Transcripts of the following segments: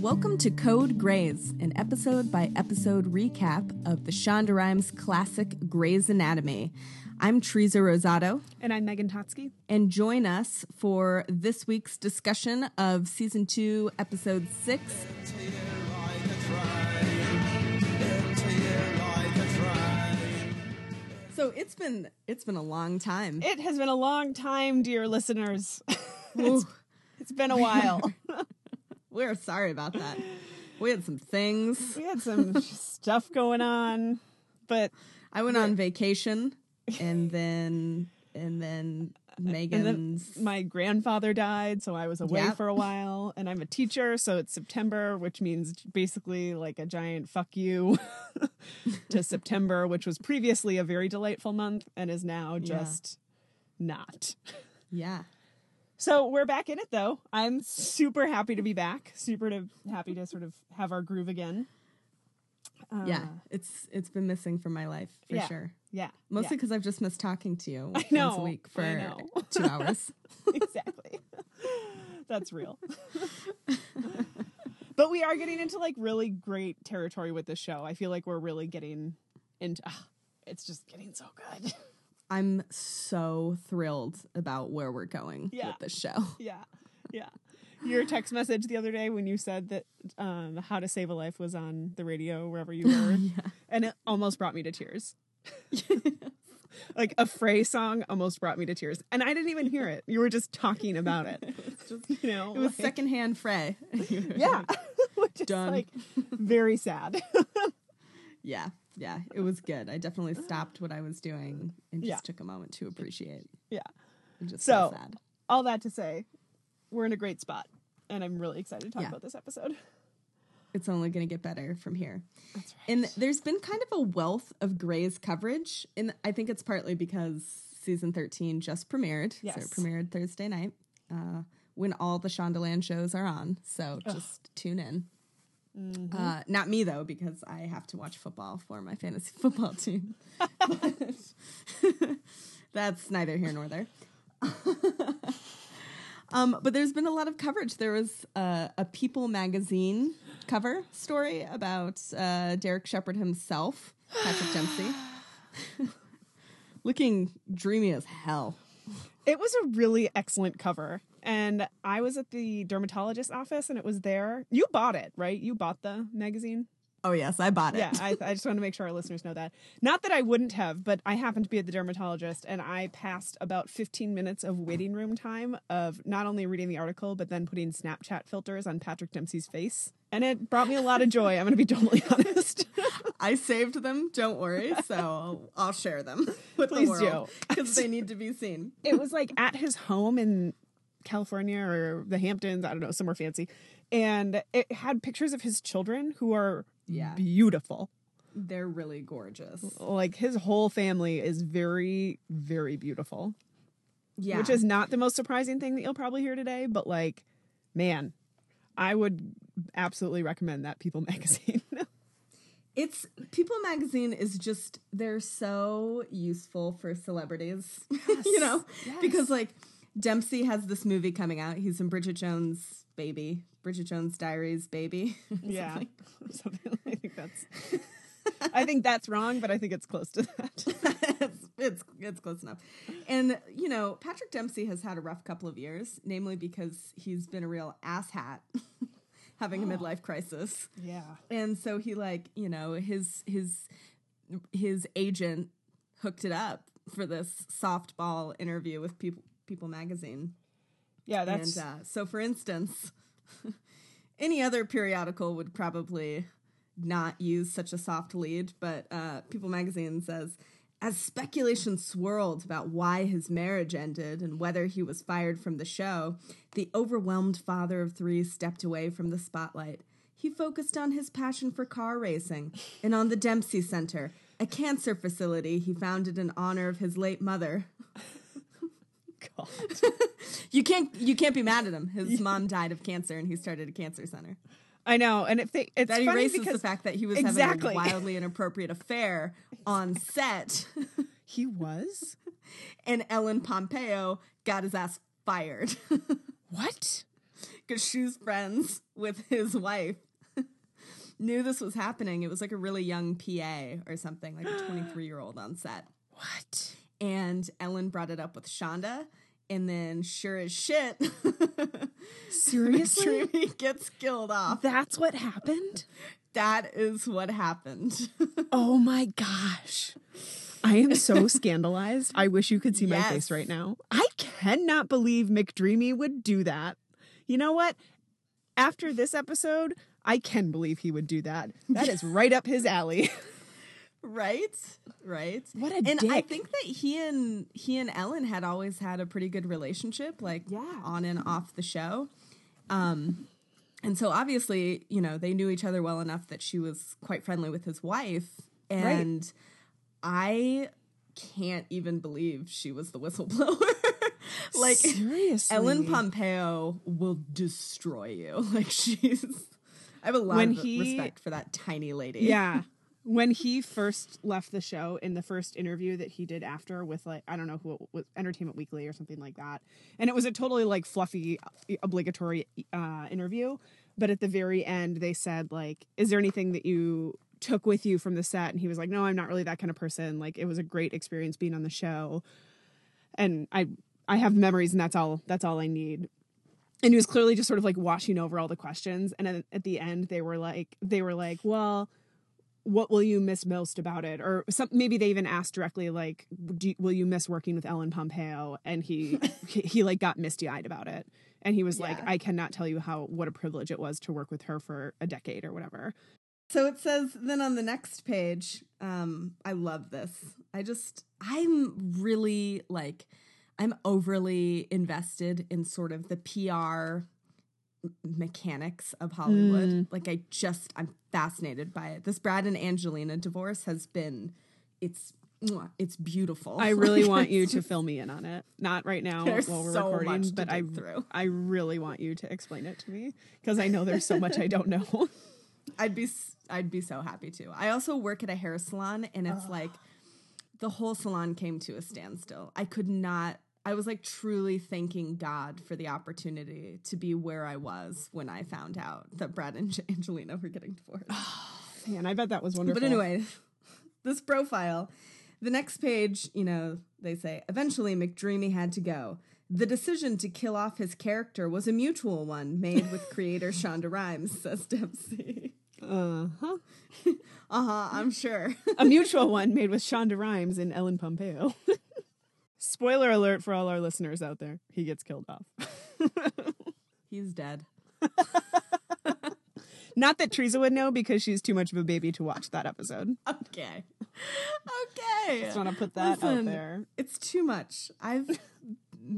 Welcome to Code Grays, an episode by episode recap of the Shonda Rhimes classic Grey's Anatomy. I'm Teresa Rosato. And I'm Megan Totsky. And join us for this week's discussion of season two, episode six. So it's been it's been a long time. It has been a long time, dear listeners. it's, it's been a while. We're sorry about that. We had some things. We had some stuff going on, but I went on vacation and then and then Megan's and then my grandfather died, so I was away yep. for a while and I'm a teacher, so it's September, which means basically like a giant fuck you to September, which was previously a very delightful month and is now just yeah. not. Yeah. So we're back in it though. I'm super happy to be back. Super to, happy to sort of have our groove again. Uh, yeah, it's it's been missing from my life for yeah, sure. Yeah, mostly because yeah. I've just missed talking to you I know, once a week for two hours. exactly, that's real. but we are getting into like really great territory with this show. I feel like we're really getting into. Uh, it's just getting so good. I'm so thrilled about where we're going yeah. with this show. Yeah. Yeah. Your text message the other day when you said that um, How to Save a Life was on the radio wherever you were. yeah. And it almost brought me to tears. like a Fray song almost brought me to tears. And I didn't even hear it. You were just talking about it. it just, you know, it was like, secondhand Fray. yeah. Which is Done. like very sad. yeah yeah, it was good. I definitely stopped what I was doing and just yeah. took a moment to appreciate. Yeah. Just so, sad. all that to say, we're in a great spot, and I'm really excited to talk yeah. about this episode. It's only going to get better from here. That's right. And there's been kind of a wealth of Grey's coverage, and I think it's partly because season 13 just premiered. Yes. So it premiered Thursday night uh, when all the Shondaland shows are on. So Ugh. just tune in. Mm-hmm. Uh, not me though, because I have to watch football for my fantasy football team. that's neither here nor there. um, but there's been a lot of coverage. There was uh, a People magazine cover story about uh, Derek Shepherd himself, Patrick Dempsey, looking dreamy as hell. It was a really excellent cover. And I was at the dermatologist office and it was there. You bought it, right? You bought the magazine? Oh, yes, I bought it. Yeah, I, I just want to make sure our listeners know that. Not that I wouldn't have, but I happened to be at the dermatologist and I passed about 15 minutes of waiting room time of not only reading the article, but then putting Snapchat filters on Patrick Dempsey's face. And it brought me a lot of joy. I'm going to be totally honest. I saved them, don't worry. So I'll share them with Please the world because they need to be seen. It was like at his home in California or the Hamptons, I don't know, somewhere fancy. And it had pictures of his children who are yeah. beautiful. They're really gorgeous. Like his whole family is very, very beautiful. Yeah. Which is not the most surprising thing that you'll probably hear today, but like, man, I would absolutely recommend that People magazine. it's People magazine is just they're so useful for celebrities. Yes. you know? Yes. Because like Dempsey has this movie coming out. He's in Bridget Jones' Baby, Bridget Jones' Diaries Baby. yeah, something. I think that's. I think that's wrong, but I think it's close to that. it's, it's it's close enough. And you know, Patrick Dempsey has had a rough couple of years, namely because he's been a real asshat. having a oh. midlife crisis. Yeah. And so he like, you know, his his his agent hooked it up for this softball interview with people People magazine. Yeah, that's and, uh, so. For instance, any other periodical would probably not use such a soft lead, but uh, People magazine says. As speculation swirled about why his marriage ended and whether he was fired from the show, the overwhelmed father of three stepped away from the spotlight. He focused on his passion for car racing and on the Dempsey Center, a cancer facility he founded in honor of his late mother. God. you can't you can't be mad at him. His mom died of cancer, and he started a cancer center. I know, and if they it's that funny erases because the fact that he was exactly. having a wildly inappropriate affair on set. he was, and Ellen Pompeo got his ass fired. what? because she's friends with his wife. Knew this was happening. It was like a really young PA or something, like a 23 year old on set. What? And Ellen brought it up with Shonda. And then, sure as shit, Seriously? McDreamy gets killed off. That's what happened? That is what happened. Oh my gosh. I am so scandalized. I wish you could see my face right now. I cannot believe McDreamy would do that. You know what? After this episode, I can believe he would do that. That is right up his alley. Right? Right. What a and I think that he and he and Ellen had always had a pretty good relationship, like Yeah. on and off the show. Um, and so obviously, you know, they knew each other well enough that she was quite friendly with his wife. And I can't even believe she was the whistleblower. like Seriously. Ellen Pompeo will destroy you. Like she's I have a lot When of he- respect for that tiny lady. Yeah. When he first left the show in the first interview that he did after with like I don't know who it was Entertainment Weekly or something like that. And it was a totally like fluffy obligatory uh interview, but at the very end they said like is there anything that you took with you from the set and he was like no, I'm not really that kind of person. Like it was a great experience being on the show. And I I have memories and that's all that's all I need and he was clearly just sort of like washing over all the questions and at the end they were like they were like well what will you miss most about it? Or some maybe they even asked directly like do, will you miss working with ellen pompeo? And he he, he like got misty-eyed about it. And he was like i cannot tell you how what a privilege it was to work with her for a decade or whatever. So it says then on the next page, um, I love this. I just I'm really like I'm overly invested in sort of the PR mechanics of Hollywood. Mm. Like I just I'm fascinated by it. This Brad and Angelina divorce has been it's it's beautiful. i really want you to fill me in on it not right now There's while we're so recording but i through. i really want you to explain it to me because i know there's so much i don't know I'd be I'd be so happy to. I also work at a hair salon and it's like the whole salon came to a standstill. I could not I was like truly thanking God for the opportunity to be where I was when I found out that Brad and Angelina were getting divorced. man i bet that was wonderful But anyway, this profile, the next page, you know, they say eventually McDreamy had to go. The decision to kill off his character was a mutual one made with creator Shonda Rhimes, says Dempsey. uh-huh Uh huh, I'm sure. a mutual one made with Shonda Rhimes and Ellen Pompeo. Spoiler alert for all our listeners out there. He gets killed off. He's dead. Not that Teresa would know because she's too much of a baby to watch that episode. Okay. Okay. Just want to put that out there. It's too much. I've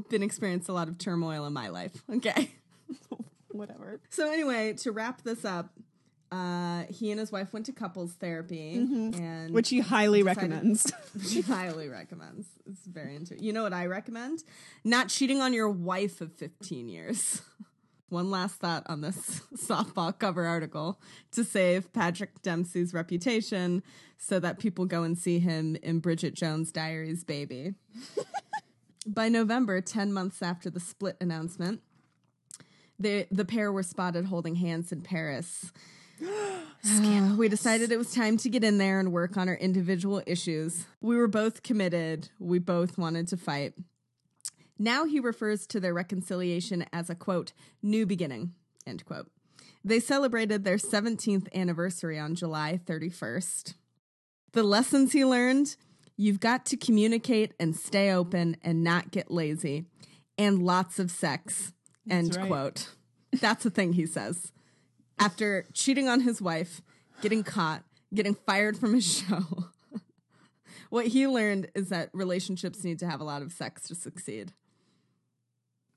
been experienced a lot of turmoil in my life. Okay. Whatever. So anyway, to wrap this up, uh, he and his wife went to couples therapy, and Which he highly Decided- recommends. she highly recommends. It's very into. You know what I recommend? Not cheating on your wife of fifteen years. One last thought on this softball cover article to save Patrick Dempsey's reputation so that people go and see him in Bridget Jones' Diaries Baby. By November, 10 months after the split announcement, they, the pair were spotted holding hands in Paris. We decided it was time to get in there and work on our individual issues. We were both committed. We both wanted to fight. Now he refers to their reconciliation as a quote, new beginning, end quote. They celebrated their 17th anniversary on July 31st. The lessons he learned you've got to communicate and stay open and not get lazy, and lots of sex, end right. quote. That's the thing he says. After cheating on his wife, getting caught, getting fired from his show. what he learned is that relationships need to have a lot of sex to succeed.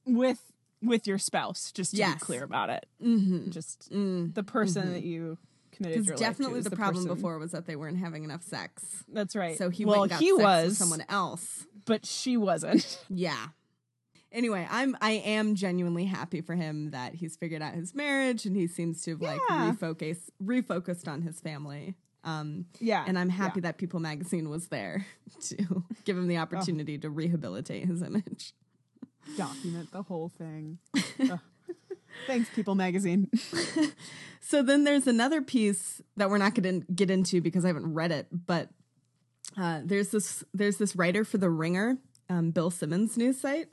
with with your spouse, just to Yes. be clear about it. Mm-hmm. Just the person that you committed Because your definitely life to the is problem person. before was that they weren't having enough sex. That's right. So he well, went and got he sex was with someone else. but she wasn't. Yeah. Anyway, I'm I am genuinely happy for him that he's figured out his marriage and he seems to have like Yeah. refocus refocused on his family. Um Yeah, and I'm happy yeah. that People magazine was there to give him the opportunity to rehabilitate his image. document the whole thing. Thanks, People Magazine. So then there's another piece that we're not going to get into because I haven't read it, but uh, there's this there's this writer for the Ringer, um, Bill Simmons news site,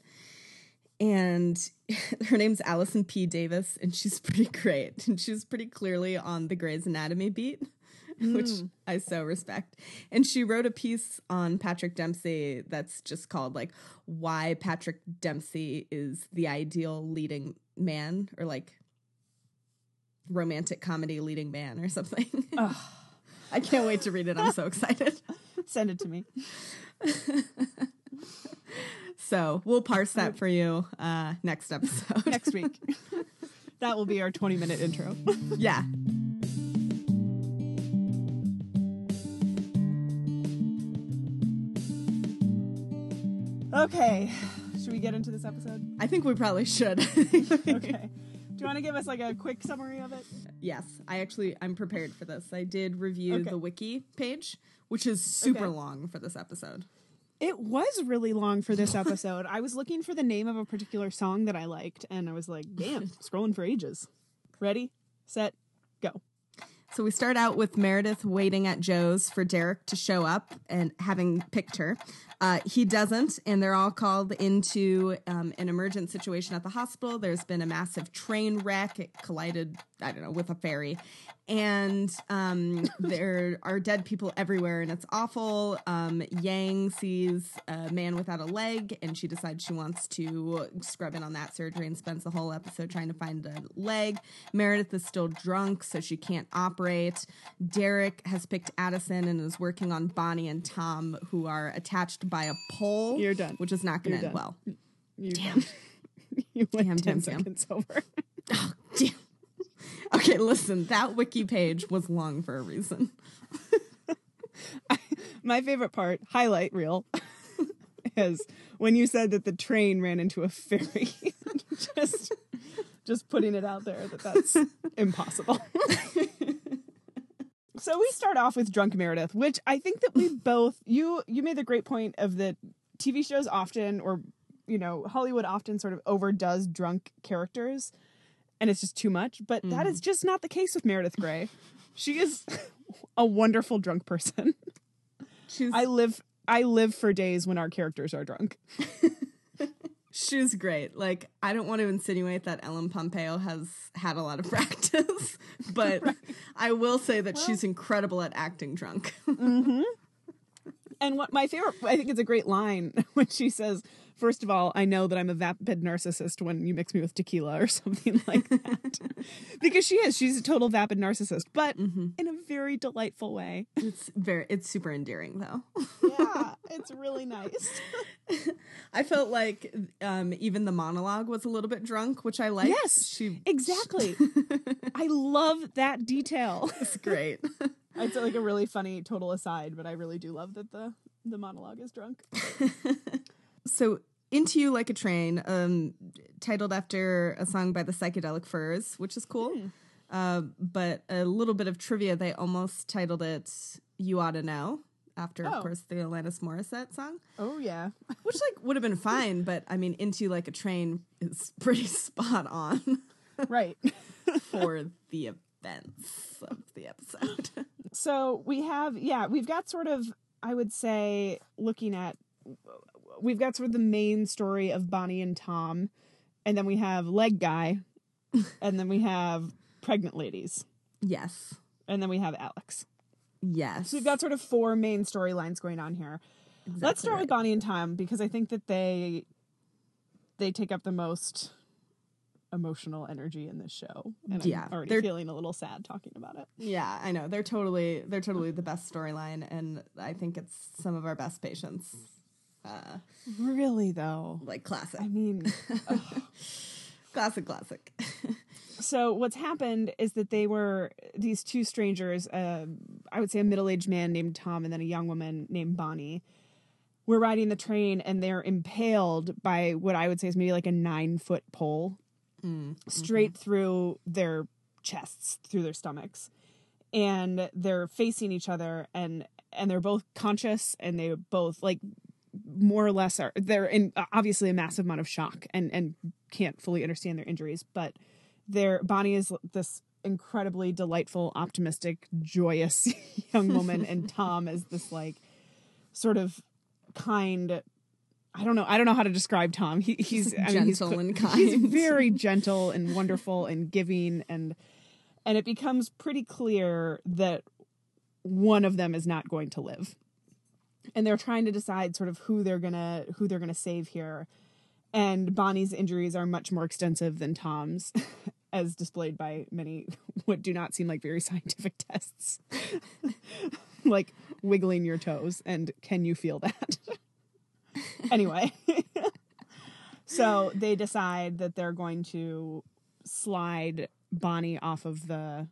and her name's Allison P. Davis, and she's pretty great, and she's pretty clearly on the Grey's Anatomy beat. Which mm. I so respect. And she wrote a piece on Patrick Dempsey that's just called like why Patrick Dempsey is the ideal leading man or like romantic comedy leading man or something. I can't wait to read it. I'm so excited. Send it to me. So we'll parse that for you uh, next episode. next week. that will be our 20 minute intro. yeah. Okay. Should we get into this episode? I think we probably should. Okay. Do you want to give us like a quick summary of it? yes, I actually I'm prepared for this. I did review Okay. the wiki page, which is super Okay. long for this episode. It was really long for this episode. I was looking for the name of a particular song that I liked, and I was like, damn, scrolling for ages. Ready, set, go. So we start out with Meredith waiting at Joe's for Derek to show up and having picked her. Uh, he doesn't, and they're all called into um, an emergent situation at the hospital. There's been a massive train wreck. It collided, I don't know, with a ferry. And um, there are dead people everywhere, and it's awful. Um, Yang sees a man without a leg, and she decides she wants to scrub in on that surgery and spends the whole episode trying to find a leg. Meredith is still drunk, so she can't operate. Derek has picked Addison and is working on Bonnie and Tom, who are attached by a pole. You're done. Which is not going to end done. well. You, Damn. you went Damn, 10 damn, damn. seconds over. Oh, damn. Okay, listen, that wiki page was long for a reason. My favorite part, highlight reel, is when you said that the train ran into a ferry. just, just putting it out there that that's impossible. So we start off with drunk Meredith, which I think that we both you you made the great point of that TV shows often or you know Hollywood often sort of overdoes drunk characters, and it's just too much. But that is mm. just not the case with Meredith Grey. She is a wonderful drunk person. She's I live I live for days when our characters are drunk. She's great. Like I don't want to insinuate that Ellen Pompeo has had a lot of practice, but I will say that she's incredible at acting drunk. Mm-hmm. And what my favorite I think it's a great line when she says, First of all, I know that I'm a vapid narcissist when you mix me with tequila or something like that. because she is. She's a total vapid narcissist, but in a very delightful way. it's very it's super endearing though. Yeah, it's really nice. I felt like um, even the monologue was a little bit drunk, which I like. Yes, she Exactly. I love that detail. It's great. It's like a really funny total aside, but I really do love that the the monologue is drunk. so into you like a train um titled after a song by the psychedelic furs which is cool uh, but a little bit of trivia they almost titled it you ought to know after Oh. of course the alanis morissette song Oh yeah. which like would have been fine but i mean into you like a train is pretty spot on right. for the events of the episode So we have, yeah, we've got sort of, I would say, looking at, we've got sort of the main story of Bonnie and Tom, and then we have Leg Guy, and then we have Pregnant Ladies, yes and then we have Alex. yes So we've got sort of four main storylines going on here. Let's Exactly start with. Bonnie and Tom because I think that they they take up the most emotional energy in this show. And Yeah, I'm already they're- feeling a little sad talking about it. Yeah, I know. They're totally they're totally the best storyline and I think it's some of our best patients. Uh Really though. like classic. I mean, Classic classic. so what's happened is that they were these two strangers, uh, I would say a middle-aged man named Tom and then a young woman named Bonnie. Were riding the train and they're impaled by what I would say is maybe like a nine foot pole straight through their chests, through their stomachs. And they're facing each other and and they're both conscious and they both like more or less are they're in uh, obviously a massive amount of shock and and can't fully understand their injuries, but their Bonnie is this incredibly delightful, optimistic, joyous young woman, and Tom is this like sort of kind. I don't know. I don't know how to describe Tom. He, he's like I mean, gentle co- and kind. He's very gentle and wonderful and giving, and and it becomes pretty clear that one of them is not going to live, and they're trying to decide sort of who they're gonna who they're gonna save here. And Bonnie's injuries are much more extensive than Tom's, as displayed by many what do not seem like very scientific tests, like wiggling your toes and can you feel that? anyway, so they decide that they're going to slide Bonnie off of the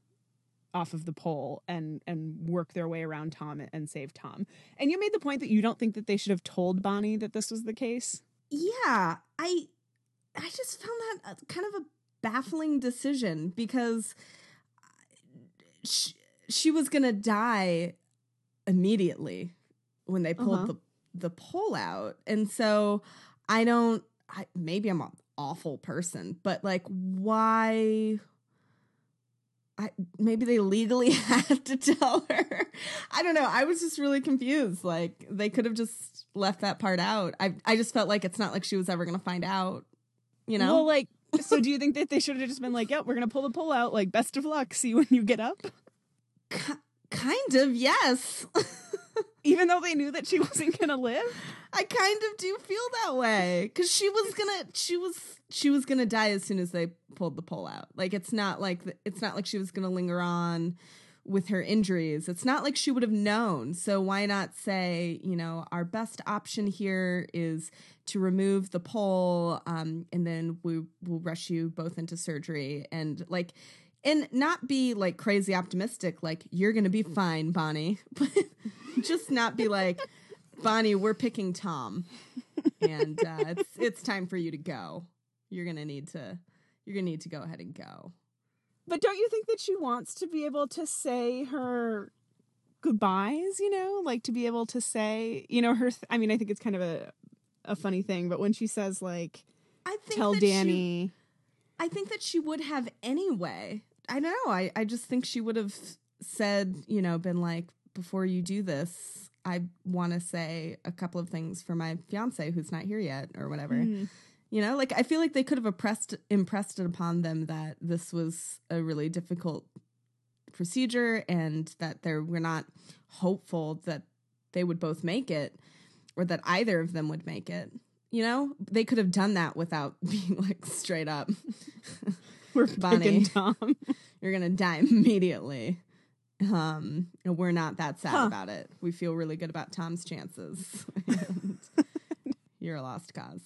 off of the pole and and work their way around Tom and save Tom. And you made the point that you don't think that they should have told Bonnie that this was the case. Yeah, I I just found that kind of a baffling decision because she, she was going to die immediately when they pulled Uh-huh. the the pole out. And so I don't I maybe I'm an awful person, but like why I, maybe they legally had to tell her. I don't know. I was just really confused. Like they could have just left that part out. I I just felt like it's not like she was ever going to find out. You know? Well, like, so do you think that they should have just been like, "Yep, we're gonna pull the pull out. Like, best of luck. See you when you get up." Ki- kind of, yes. Even though they knew that she wasn't gonna live. I kind of do feel that way cuz she was to she was she was to die as soon as they pulled the pole out. Like it's not like it's not like she was to linger on with her injuries. It's not like she would have known. So why not say, you know, our best option here is to remove the pole um, and then we will rush you both into surgery and like and not be like crazy optimistic like you're to be fine, Bonnie. But just not be like Bonnie, we're picking Tom. And uh, it's it's time for you to go. You're to need to you're to need to go ahead and go. But don't you think that she wants to be able to say her goodbyes? You know, like to be able to say, you know, her. Th- I mean, I think it's kind of a a funny thing, but when she says like, I think "Tell that she- Danny," I think that she would have anyway. I don't know. I, I just think she would have said, you know, been like, before you do this, I want to say a couple of things for my fiance who's not here yet or whatever. Mhm. You know, like I feel like they could have impressed impressed it upon them that this was a really difficult procedure and that they were not hopeful that they would both make it or that either of them would make it. You know, they could have done that without being like straight up. we're Bonnie. Tom. You're gonna die immediately. Um, and we're not that sad Huh. about it. We feel really good about Tom's chances. You're a lost cause.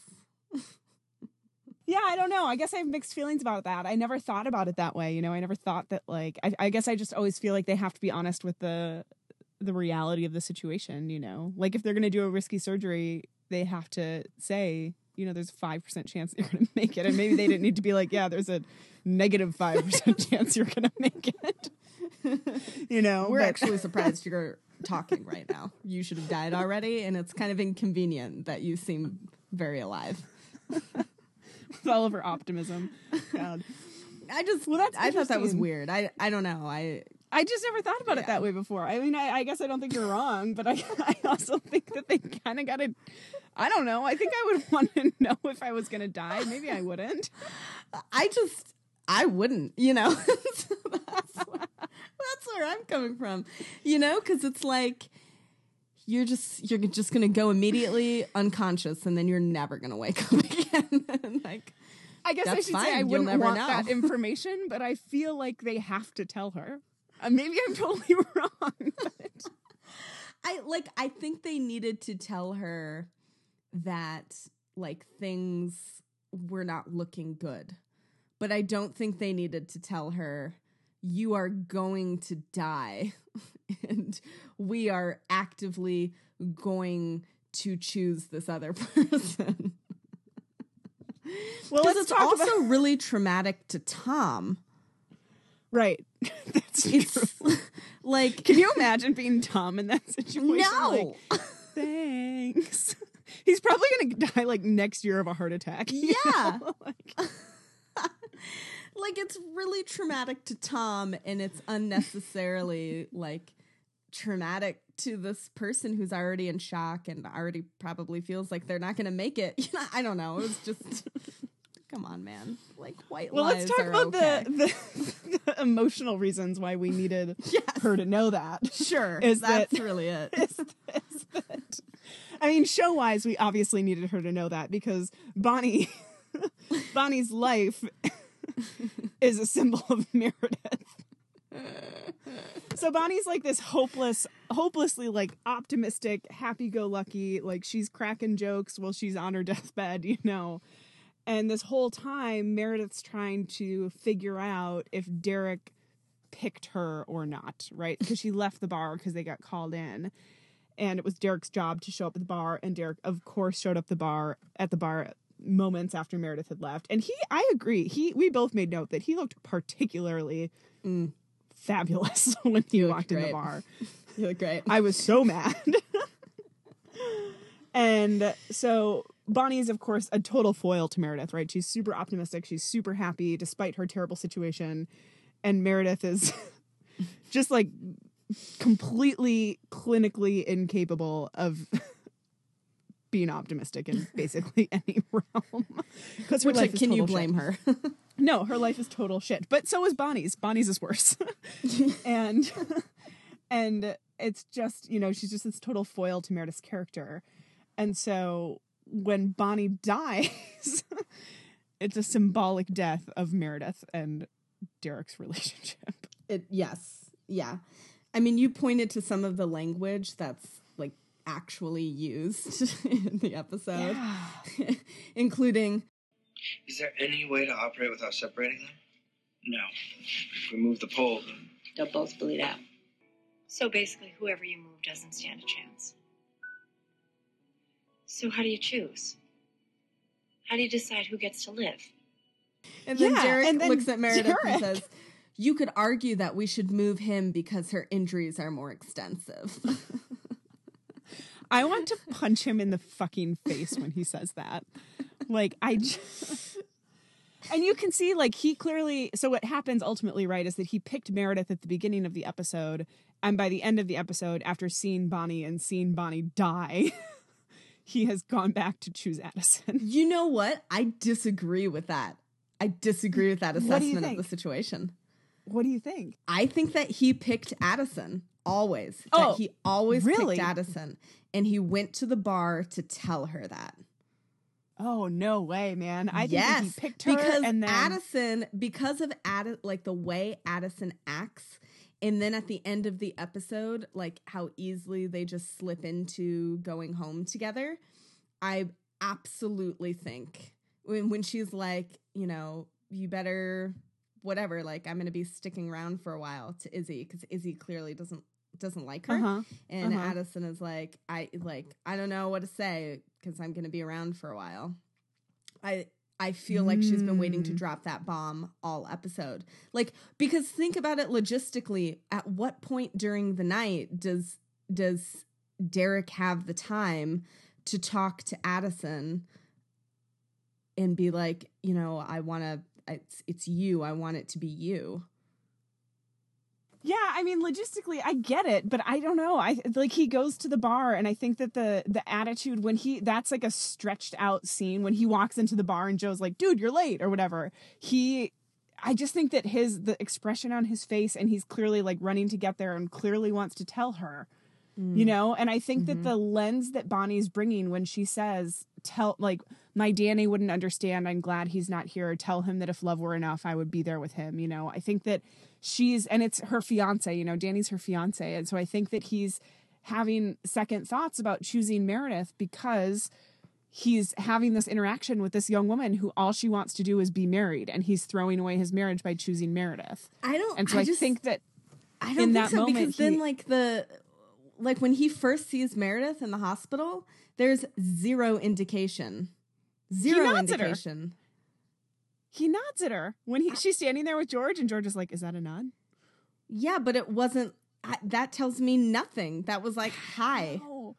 Yeah, I don't know. I guess I have mixed feelings about that. I never thought about it that way. You know, I never thought that like. I, I guess I just always feel like they have to be honest with the the reality of the situation. You know, like if they're going to do a risky surgery, they have to say, you know, there's a five percent chance you're going to make it, and maybe they didn't need to be like, yeah, there's a negative negative five percent chance you're going to make it. you know, We're but- actually surprised you're talking right now. You should have died already, and it's kind of inconvenient that you seem very alive. with all of her optimism. God. I just, Well, that's I thought that was weird. I, I don't know. I, I just never thought about it that way before. I mean, I, I guess I don't think you're wrong, but I, I also think that they kind of got to. I don't know. I think I would want to know if I was going to die. Maybe I wouldn't. I just, I wouldn't. You know, So that's, that's where I'm coming from. You know, because it's like you're just you're just gonna go immediately unconscious, and then you're never gonna wake up again. Like, I guess I should say. I You'll wouldn't want know. that information, but I feel like they have to tell her. Uh, maybe I'm totally wrong. But I like I think they needed to tell her that like things were not looking good. But I don't think they needed to tell her you are going to die and we are actively going to choose this other person. well, it's also about really traumatic to Tom. right. That's true. It's like Can you imagine being Tom in that situation? no. Like, Thanks. He's probably gonna die like next year of a heart attack. Yeah. like, like like it's really traumatic to Tom and it's unnecessarily like traumatic to this person who's already in shock and already probably feels like they're not going to make it. You know, I don't know. It was just come on, man. Like white Well, let's talk about okay. the, the, the emotional reasons why we needed Yes. her to know that. Sure, is that's that- really it. is, is that I mean, show wise, we obviously needed her to know that because Bonnie, Bonnie's life is a symbol of Meredith. So Bonnie's like this hopeless, hopelessly like optimistic, happy-go-lucky, like she's cracking jokes while she's on her deathbed, you know. And this whole time, Meredith's trying to figure out if Derek picked her or not, right? Because she left the bar because they got called in. And it was Derek's job to show up at the bar, and Derek, of course, showed up the bar at the bar moments after Meredith had left. And he, I agree, he we both made note that he looked particularly Mm. fabulous when he walked in the bar. You look great. I was so mad. and so Bonnie is, of course, a total foil to Meredith, right? She's super optimistic. She's super happy despite her terrible situation. And Meredith is just like completely clinically incapable of being optimistic in basically any realm. Because Which like, can you blame her? no, her life is total shit. But so is Bonnie's. Bonnie's is worse. and and it's just, you know, she's just this total foil to Meredith's character. And so when Bonnie dies, it's a symbolic death of Meredith and Derek's relationship. It yes, yeah. I mean, you pointed to some of the language that's like actually used in the episode, including Is there any way to operate without separating them? No. If we move the pole, They'll both bleed out. So basically, whoever you move doesn't stand a chance. So how do you choose? How do you decide who gets to live? And then Yeah, Derek and then looks at Meredith and says, You could argue that we should move him because her injuries are more extensive. I want to punch him in the fucking face when he says that. Like I just And you can see like he clearly so what happens ultimately right is that he picked Meredith at the beginning of the episode and by the end of the episode after seeing Bonnie and seeing Bonnie die he has gone back to choose Addison. you know what? I disagree with that. I disagree with that What do you assessment of the situation. What do you think? I think that he picked Addison always. Oh, that he always really? picked Addison, and he went to the bar to tell her that. Oh no way, man. I think yes, that he picked her because and then Addison, because of Add, like the way Addison acts, and then at the end of the episode, like how easily they just slip into going home together. I absolutely think when when she's like, you know, you better whatever, like I'm going to be sticking around for a while to Izzy because Izzy clearly doesn't doesn't like her. Uh-huh. And Uh-huh. Addison is like, I like, I don't know what to say because I'm going to be around for a while. I I feel like she's been waiting to Mm. drop that bomb all episode. Like because think about it logistically, at what point during the night does does Derek have the time to talk to Addison and be like, you know, I want to it's it's you. I want it to be you. Yeah, I mean logistically I get it, but I don't know. I like he goes to the bar and I think that the the attitude when he that's like a stretched out scene when he walks into the bar and Joe's like, "Dude, you're late" or whatever. He I just think that his the expression on his face and he's clearly like running to get there and clearly wants to tell her. Mm. You know, and I think that mm-hmm. the lens that Bonnie's bringing when she says, "Tell like my Danny wouldn't understand. I'm glad he's not here. Tell him that if love were enough, I would be there with him." You know, I think that she's and it's her fiance. You know, Danny's her fiance, and so I think that he's having second thoughts about choosing Meredith because he's having this interaction with this young woman who all she wants to do is be married, and he's throwing away his marriage by choosing Meredith. I don't And so I, just think that I don't in think that so moment, because then like the like when he first sees Meredith in the hospital, there's zero indication. Zero nods at her. indication. He nods at her when he she's standing there with George, and George is like, "Is that a nod?" Yeah, but it wasn't I, that tells me nothing. That was like, "Hi, Oh.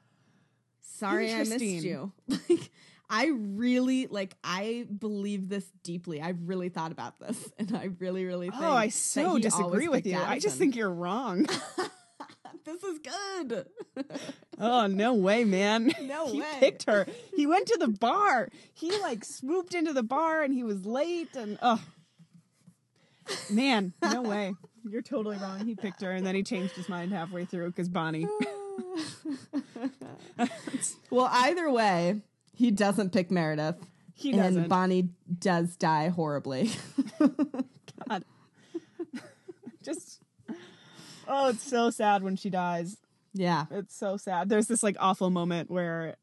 sorry I missed you." Like I really like I believe this deeply. I've really thought about this and I really, really oh, think Oh, I so disagree with you. I just Addison. think you're wrong. this is good. oh no way, man! No he way. picked her. He went to the bar. He like swooped into the bar and he was late. And oh, man, no way! You're totally wrong. He picked her and then he changed his mind halfway through because Bonnie. well, either way, he doesn't pick Meredith. He and doesn't. Bonnie does die horribly. God. Just oh, it's so sad when she dies. yeah. It's so sad. There's this like awful moment where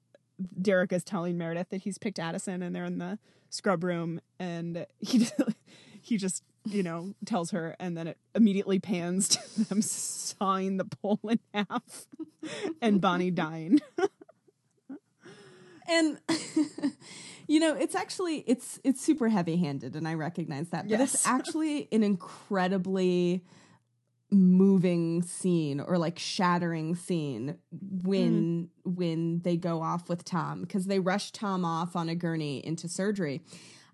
Derek is telling Meredith that he's picked Addison and they're in the scrub room and he he just, you know, tells her and then it immediately pans to them sawing the pole in half and Bonnie dying. and you know it's actually it's it's super heavy handed and i recognize that but Yes. it's actually an incredibly moving scene or like shattering scene when when they go off with tom because they rush tom off on a gurney into surgery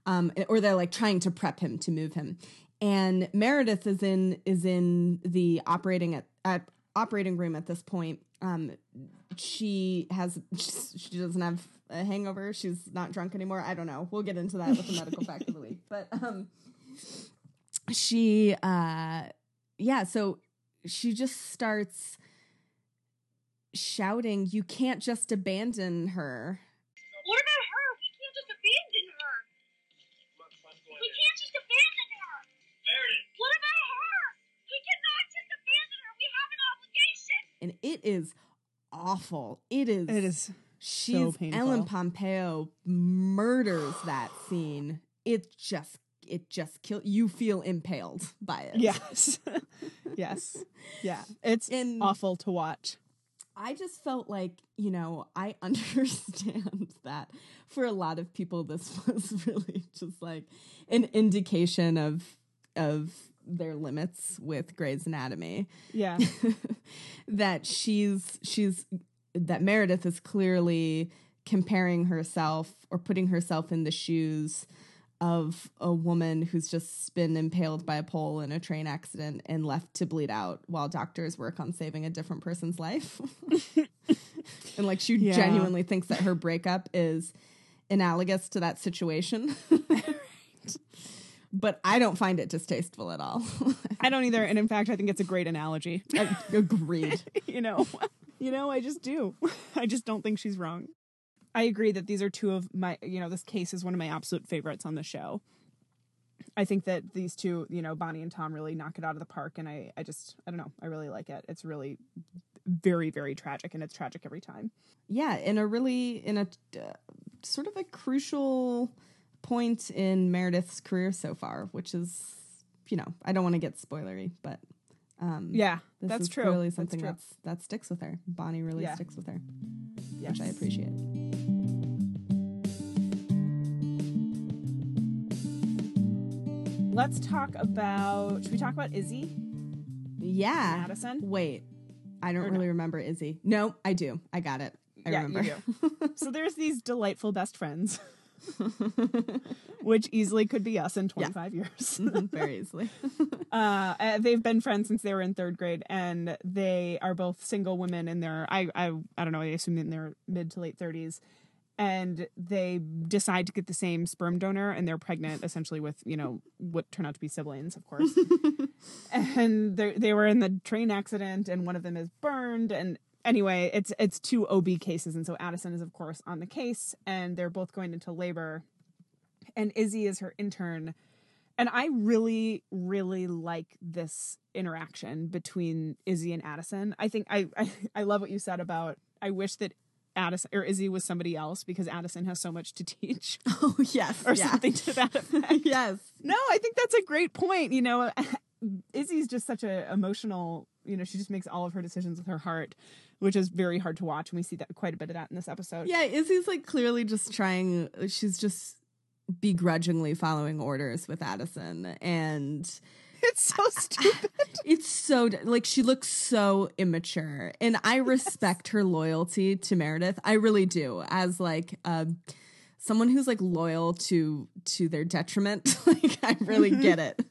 um or they're like trying to prep him to move him. And meredith is in is in the operating at, at operating room at this point. Um she has she doesn't have a hangover. She's not drunk anymore. I don't know. We'll get into that with the medical fact of the week. But um she uh yeah so she just starts shouting you can't just abandon her What about her? We can't just abandon her. We can't just abandon her. What about her? We cannot just abandon her. We have an obligation. and it is awful it is It is she's painful. ellen pompeo murders that scene it just it just kill you feel impaled by it yes. yes. Yeah. It's And- awful to watch. I just felt like, you know, I understand that for a lot of people this was really just like an indication of of their limits with Grey's Anatomy. Yeah. that she's she's that Meredith is clearly comparing herself or putting herself in the shoes of a woman who's just been impaled by a pole in a train accident and left to bleed out while doctors work on saving a different person's life. and like she Yeah. genuinely thinks that her breakup is analogous to that situation. But I don't find it distasteful at all. I don't either. And in fact, I think it's a great analogy. Agreed. you know, you know, I just do. I just don't think she's wrong. I agree that these are two of my, you know, this case is one of my absolute favorites on the show. I think that these two, you know, Bonnie and Tom really knock it out of the park. And I, I just, I don't know, I really like it. It's really very, very tragic and it's tragic every time. yeah in a really in a uh, sort of a crucial point in meredith's career so far which is you know i don't want to get spoilery but um Yeah, this that's is true. That's something true. that's that sticks with her bonnie really Yeah. sticks with her Yes. which i appreciate Let's talk about, should we talk about Izzy? yeah Madison? wait i don't Or really remember izzy no i do i got it i yeah, remember you do. so there's these delightful best friends, which easily could be us in 25 years. very easily uh, uh, they've been friends since they were in third grade, and they are both single women in their I I I don't know. I assume in their mid to late 30s, and they decide to get the same sperm donor, and they're pregnant essentially with you know what turn out to be siblings, of course. and they they were in the train accident, and one of them is burned, and anyway, it's it's two OB cases, and so Addison is of course on the case, and they're both going into labor, and Izzy is her intern. And I really, really like this interaction between Izzy and Addison. I think I, I, I love what you said about I wish that Addison or Izzy was somebody else because Addison has so much to teach oh yes or yeah. something to that effect. yes No, I think that's a great point. You know, Izzy's just such a emotional, you know, she just makes all of her decisions with her heart, which is very hard to watch. And we see that quite a bit of that in this episode. Yeah, Izzy's like clearly just trying. She's just begrudgingly following orders with Addison, and It's so stupid. it's so like she looks so immature, and I respect her loyalty to Meredith. I really do, as like a someone who's like loyal to to their detriment. like I really mm-hmm. get it.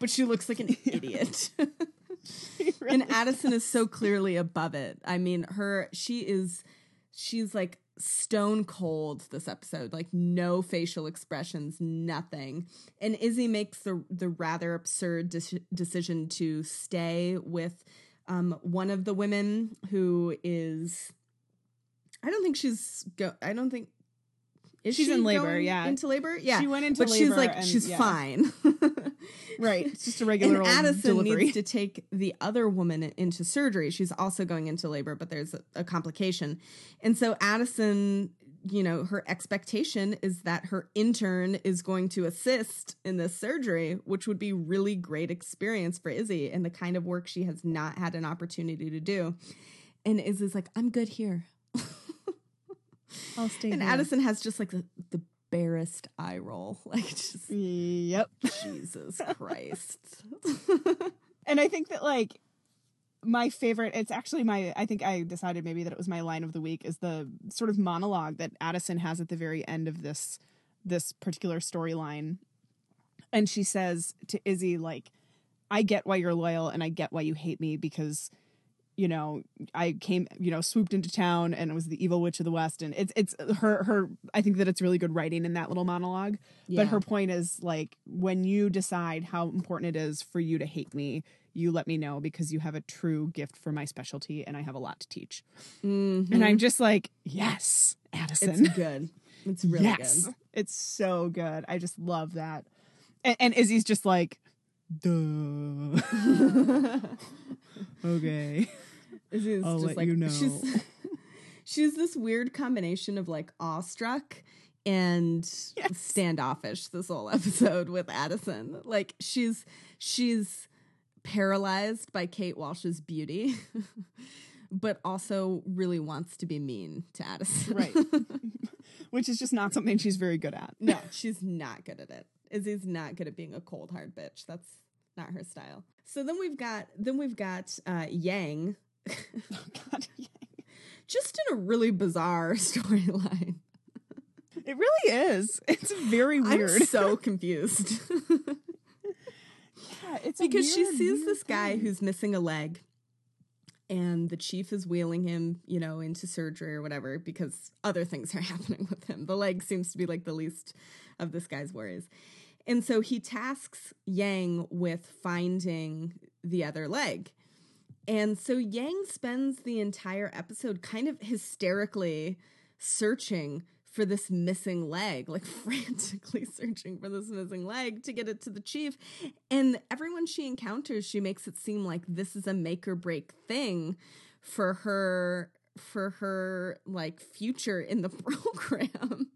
but she looks like an idiot. and Addison is so clearly above it. I mean, her she is she's like stone cold this episode like no facial expressions nothing and Izzie makes the the rather absurd de- decision to stay with um one of the women who is i don't think she's go i don't think is She's she in labor, yeah. into labor yeah She went into labor. but she's like and- she's yeah. fine Right. It's just a regular and old Addison delivery. needs to take the other woman into surgery. She's also going into labor, but there's a, a complication. And so Addison, you know, her expectation is that her intern is going to assist in this surgery, which would be really great experience for Izzie and the kind of work she has not had an opportunity to do. And Izzie's like, I'm good here. I'll stay And here. Addison has just like the, the barest eye roll. Like just Yep. Jesus Christ. And I think that like my favorite it's actually my I think I decided maybe that it was my line of the week is the sort of monologue that Addison has at the very end of this this particular storyline. And she says to Izzie like I get why you're loyal and I get why you hate me because you know, I came, you know, swooped into town and it was the evil witch of the west and it's it's her her I think that it's really good writing in that little monologue. Yeah. But her point is like when you decide how important it is for you to hate me, you let me know because you have a true gift for my specialty and I have a lot to teach. Mhm. And I'm just like, yes, Addison. It's good. It's really yes. good. It's so good. I just love that. And, and Izzie's just like, duh. okay. Izzie's I'll just let like you know. she's she's this weird combination of like awestruck and standoffish this whole episode with Addison. Like she's she's paralyzed by Kate Walsh's beauty, but also really wants to be mean to Addison. Right. Which is just not something she's very good at. no, she's not good at it. Izzie's not good at being a cold hard bitch. That's not her style. So then we've got then we've got uh Yang God, yeah. just in a really bizarre storyline. It really is. It's very weird. I'm so confused Yeah, it's because she sees this guy thing. who's missing a leg, and the chief is wheeling him, you know, into surgery or whatever because other things are happening with him. The leg seems to be like the least of this guy's worries. And so he tasks Yang with finding the other leg. And so Yang spends the entire episode kind of hysterically searching for this missing leg, like frantically searching for this missing leg to get it to the chief. And everyone she encounters, she makes it seem like this is a make or break thing for her for her like future in the program.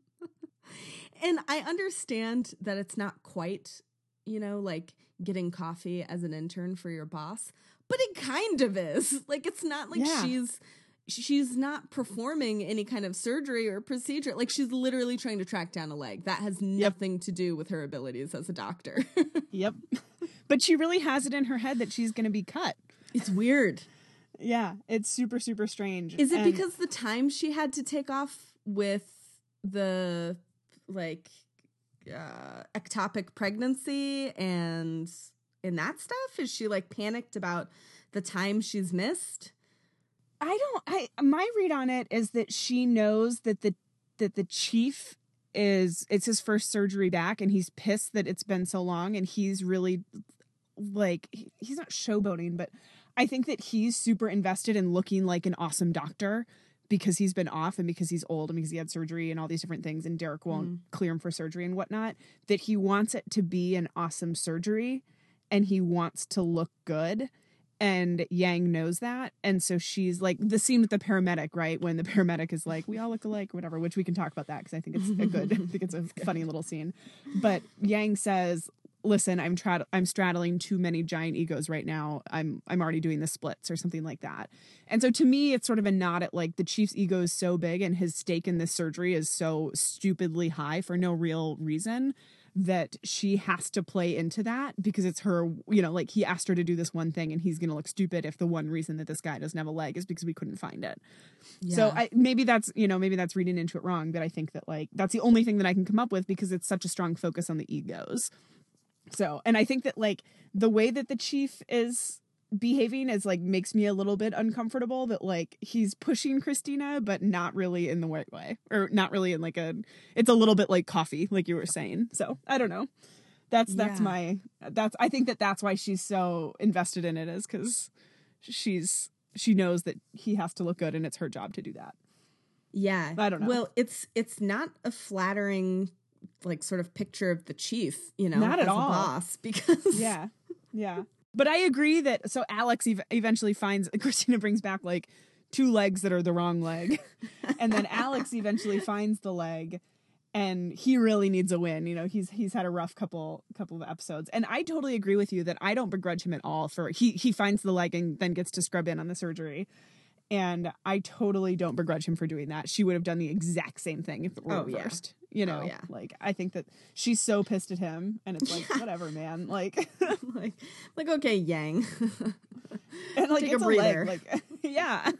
And I understand that it's not quite, you know, like getting coffee as an intern for your boss, but it kind of is. Like it's not like Yeah. she's she's not performing any kind of surgery or procedure. Like she's literally trying to track down a leg. That has nothing to do with her abilities as a doctor. Yep. But she really has it in her head that she's going to be cut. it's weird. Yeah, it's super super strange. Is it And- because the time she had to take off with the like uh ectopic pregnancy and in that stuff? Is she like panicked about the time she's missed? I don't I my read on it is that she knows that the that the chief is it's his first surgery back and he's pissed that it's been so long and he's really like he- he's not showboating but I think that he's super invested in looking like an awesome doctor because he's been off and because he's old and because he had surgery and all these different things and Derek won't mm. clear him for surgery and whatnot that he wants it to be an awesome surgery and he wants to look good and Yang knows that. And so she's like the scene with the paramedic, right? When the paramedic is like, we all look alike, whatever, which we can talk about that because I think it's a good, I think it's a funny little scene. But Yang says, listen, I'm trad- I'm straddling too many giant egos right now. I'm I'm already doing the splits or something like that. And so to me, it's sort of a nod at like the chief's ego is so big and his stake in this surgery is so stupidly high for no real reason that she has to play into that because it's her, you know, like he asked her to do this one thing and he's going to look stupid if the one reason that this guy doesn't have a leg is because we couldn't find it. So I maybe that's, you know, maybe that's reading into it wrong, but I think that like that's the only thing that I can come up with because it's such a strong focus on the egos. So, and I think that like the way that the chief is behaving is like makes me a little bit uncomfortable that like he's pushing Cristina but not really in the right way or not really in like a it's a little bit like coffee like you were saying. So, I don't know. That's that's Yeah. my that's I think that that's why she's so invested in it is cuz she's she knows that he has to look good and it's her job to do that. Yeah. I don't know. Well, it's it's not a flattering like sort of picture of the chief, you know, Not at as a all. boss because Yeah. Yeah. But I agree that so Alex ev- eventually finds Cristina brings back like two legs that are the wrong leg. and then Alex eventually finds the leg and he really needs a win. You know, he's he's had a rough couple couple of episodes. And I totally agree with you that I don't begrudge him at all for he he finds the leg and then gets to scrub in on the surgery. And I totally don't begrudge him for doing that. She would have done the exact same thing if it were Oh, yeah. You oh, know, Oh, yeah. like I think that she's so pissed at him, and it's like whatever, man. Like, like like okay, Yang. and like Take a it's a, breather. leg. Like, yeah,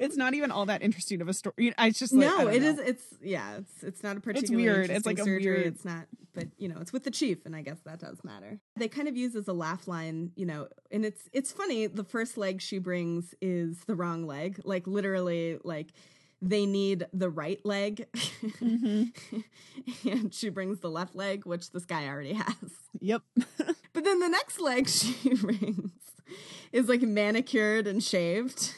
it's not even all that interesting of a story. It's just like, no, it know. is it's yeah, it's it's not a particularly weird. It's like a surgery. weird- It's not but you know, it's with the chief and I guess that does matter. They kind of use as a laugh line, you know, and it's it's funny, the first leg she brings is the wrong leg. Like literally like they need the right leg. Mm-hmm. and she brings the left leg, which this guy already has. Yep. But then the next leg she brings is like manicured and shaved.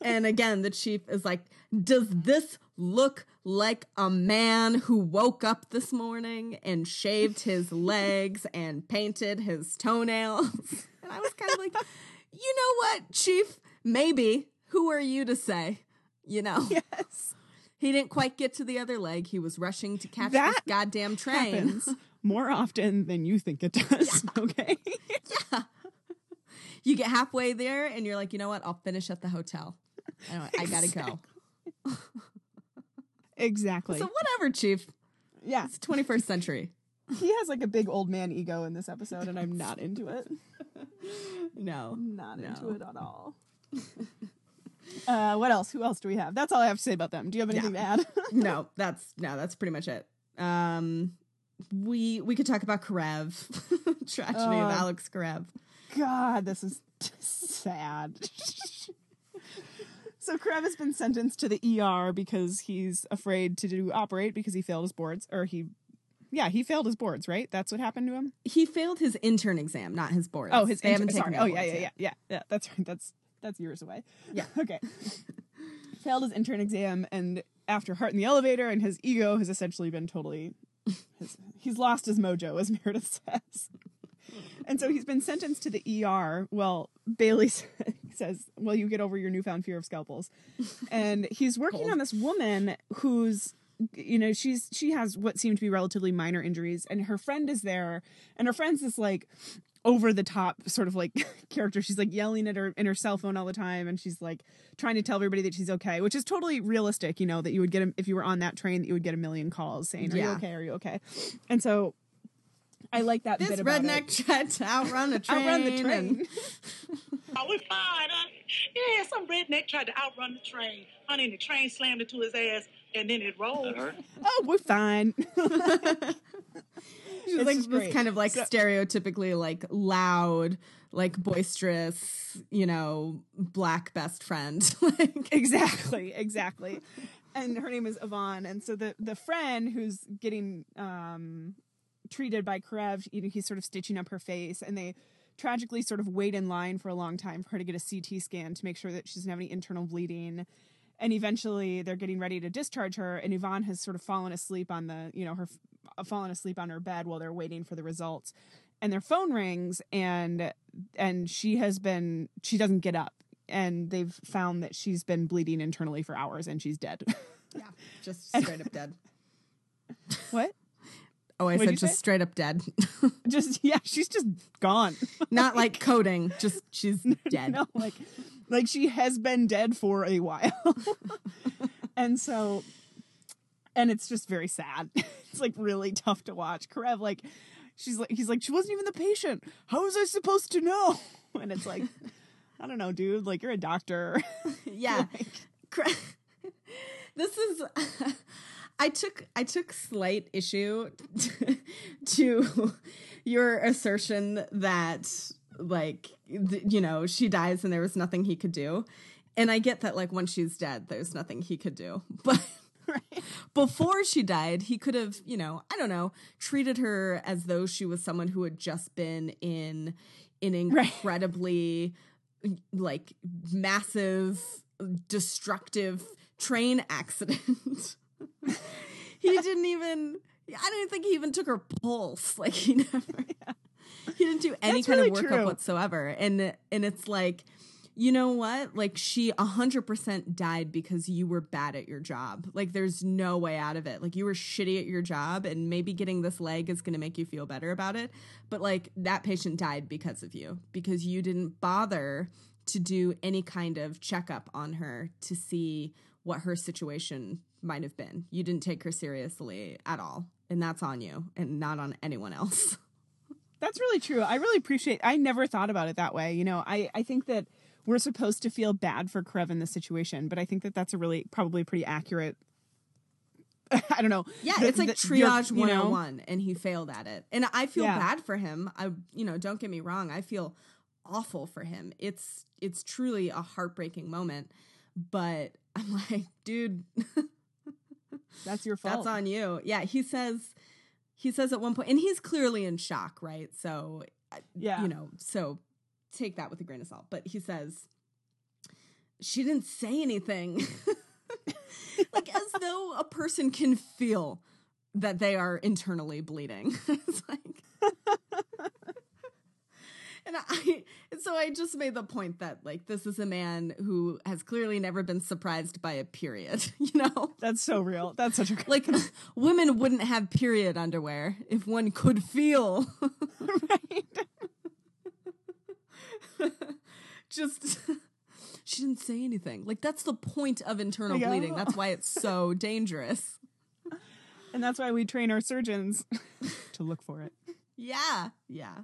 and again, the chief is like, Does this look like a man who woke up this morning and shaved his legs and painted his toenails? And I was kind of like, You know what, chief? Maybe. Who are you to say? You know? yes. He didn't quite get to the other leg. He was rushing to catch That this goddamn train. Happens more often than you think it does. Okay. yeah. you get halfway there and you're like, you know what? I'll finish at the hotel. I, know, I gotta go. exactly. So whatever, Chief. yeah, It's 21st century. he has like a big old man ego in this episode, and I'm not into it. No. Not into it at all. Uh, what else? Who else do we have? That's all I have to say about them. Do you have anything to add? No, that's no, that's pretty much it. Um we we could talk about Karev. Tragedy of Uh, Alex Karev. God, this is sad. so Karev has been sentenced to the ER because he's afraid to do operate because he failed his boards, or he, yeah, he failed his boards. Right? That's what happened to him. He failed his intern exam, not his boards. Oh, his intern- sorry. Oh, yeah, yeah, yeah, yeah, yeah. That's right. That's that's years away. Yeah. okay. failed his intern exam, and after Heart in the elevator, and his ego has essentially been totally. His, he's lost his mojo, as Meredith says. And so he's been sentenced to the ER. Well, Bailey says, "Well, you get over your newfound fear of scalpels." And he's working on this woman who's you know, she's she has what seem to be relatively minor injuries and her friend is there and her friend's this like over the top sort of like character. She's like yelling at her in her cell phone all the time and she's like trying to tell everybody that she's okay, which is totally realistic, you know, that you would get a, if you were on that train that you would get a million calls saying, "Are you okay? Are you okay?" And so I like that This bit about redneck it. tried to outrun a train. Outrun the and- train. Oh, we're fine, huh? Yeah, some redneck tried to outrun the train. Honey, and the train slammed into his ass, and then it rolled. That hurt? oh, we're fine. She's It's like just this great. kind of like So- stereotypically like loud, like boisterous, you know, black best friend. like exactly, exactly. And her name is Yvonne. And so the the friend who's getting um treated by Karev, you know, he's sort of stitching up her face and they tragically sort of wait in line for a long time for her to get a CT scan to make sure that she doesn't have any internal bleeding. And eventually they're getting ready to discharge her and Yvonne has sort of fallen asleep on the, you know, her uh, fallen asleep on her bed while they're waiting for the results. And their phone rings and and she has been she doesn't get up and they've found that she's been bleeding internally for hours and she's dead. yeah, just straight up dead. what? Oh, I What'd said just say? straight up dead. Just yeah, she's just gone. Not like coding, just she's dead. no, like like she has been dead for a while. and so and it's just very sad. it's like really tough to watch. Karev like she's like he's like she wasn't even the patient. How was I supposed to know? And it's like I don't know, dude. Like you're a doctor. yeah. Cra- this is I took I took slight issue to your assertion that like th- you know she dies and there was nothing he could do. And I get that like when she's dead there's nothing he could do. But right. before she died, he could have, you know, I don't know, treated her as though she was someone who had just been in an Right. incredibly like massive destructive train accident. he didn't even I don't think he even took her pulse. Like he never he didn't do any That's kind really of workup true. whatsoever. And and it's like you know what? Like she 100% died because you were bad at your job. Like there's no way out of it. Like you were shitty at your job and maybe getting this leg is going to make you feel better about it. But like that patient died because of you because you didn't bother to do any kind of checkup on her to see what her situation might have been. You didn't take her seriously at all. And that's on you and not on anyone else. That's really true. I really appreciate I never thought about it that way. You know, I, I think that we're supposed to feel bad for Karev in this situation, but I think that that's a really probably pretty accurate I don't know. Yeah, The- it's like the- triage you know? 101 and he failed at it. And I feel Yeah. bad for him. I you know, don't get me wrong, I feel awful for him. It's it's truly a heartbreaking moment, but I'm like, dude, That's your fault. that's on you. Yeah, he says he says at one point and he's clearly in shock, right? So Yeah. you know, so take that with a grain of salt. But he says, she didn't say anything. like as though a person can feel that they are internally bleeding. it's like And I so I just made the point that like this is a man who has clearly never been surprised by a period, you know? That's so real. That's such a Like women wouldn't have period underwear if one could feel right. just she didn't say anything. Like that's the point of internal Yeah. bleeding. That's why it's so dangerous. And that's why we train our surgeons to look for it. Yeah, yeah.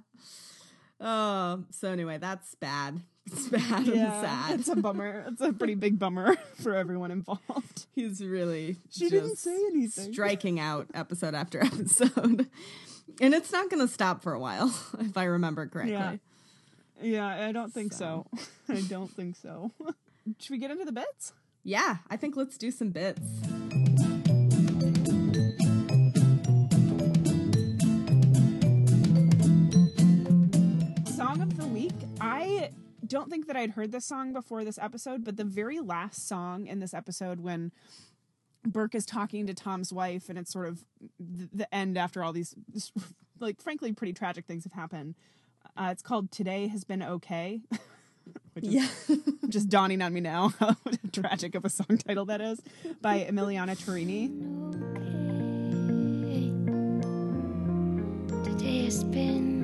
Um. So anyway, that's bad. It's bad and sad. It's a bummer. It's a pretty big bummer for everyone involved. He's really She didn't say anything. striking out episode after episode, and it's not going to stop for a while, if I remember correctly. Yeah. Yeah, I don't think So. so. I don't think so. Should we get into the bits? Yeah, I think let's do some bits. Don't think that I'd heard this song before this episode, but the very last song in this episode when Burke is talking to Tom's wife and it's sort of th- the end after all these like frankly pretty tragic things have happened. Uh, it's called Today Has Been Okay. Which is Yeah, just dawning on me now how tragic of a song title that is by Emiliana Torrini. Today has been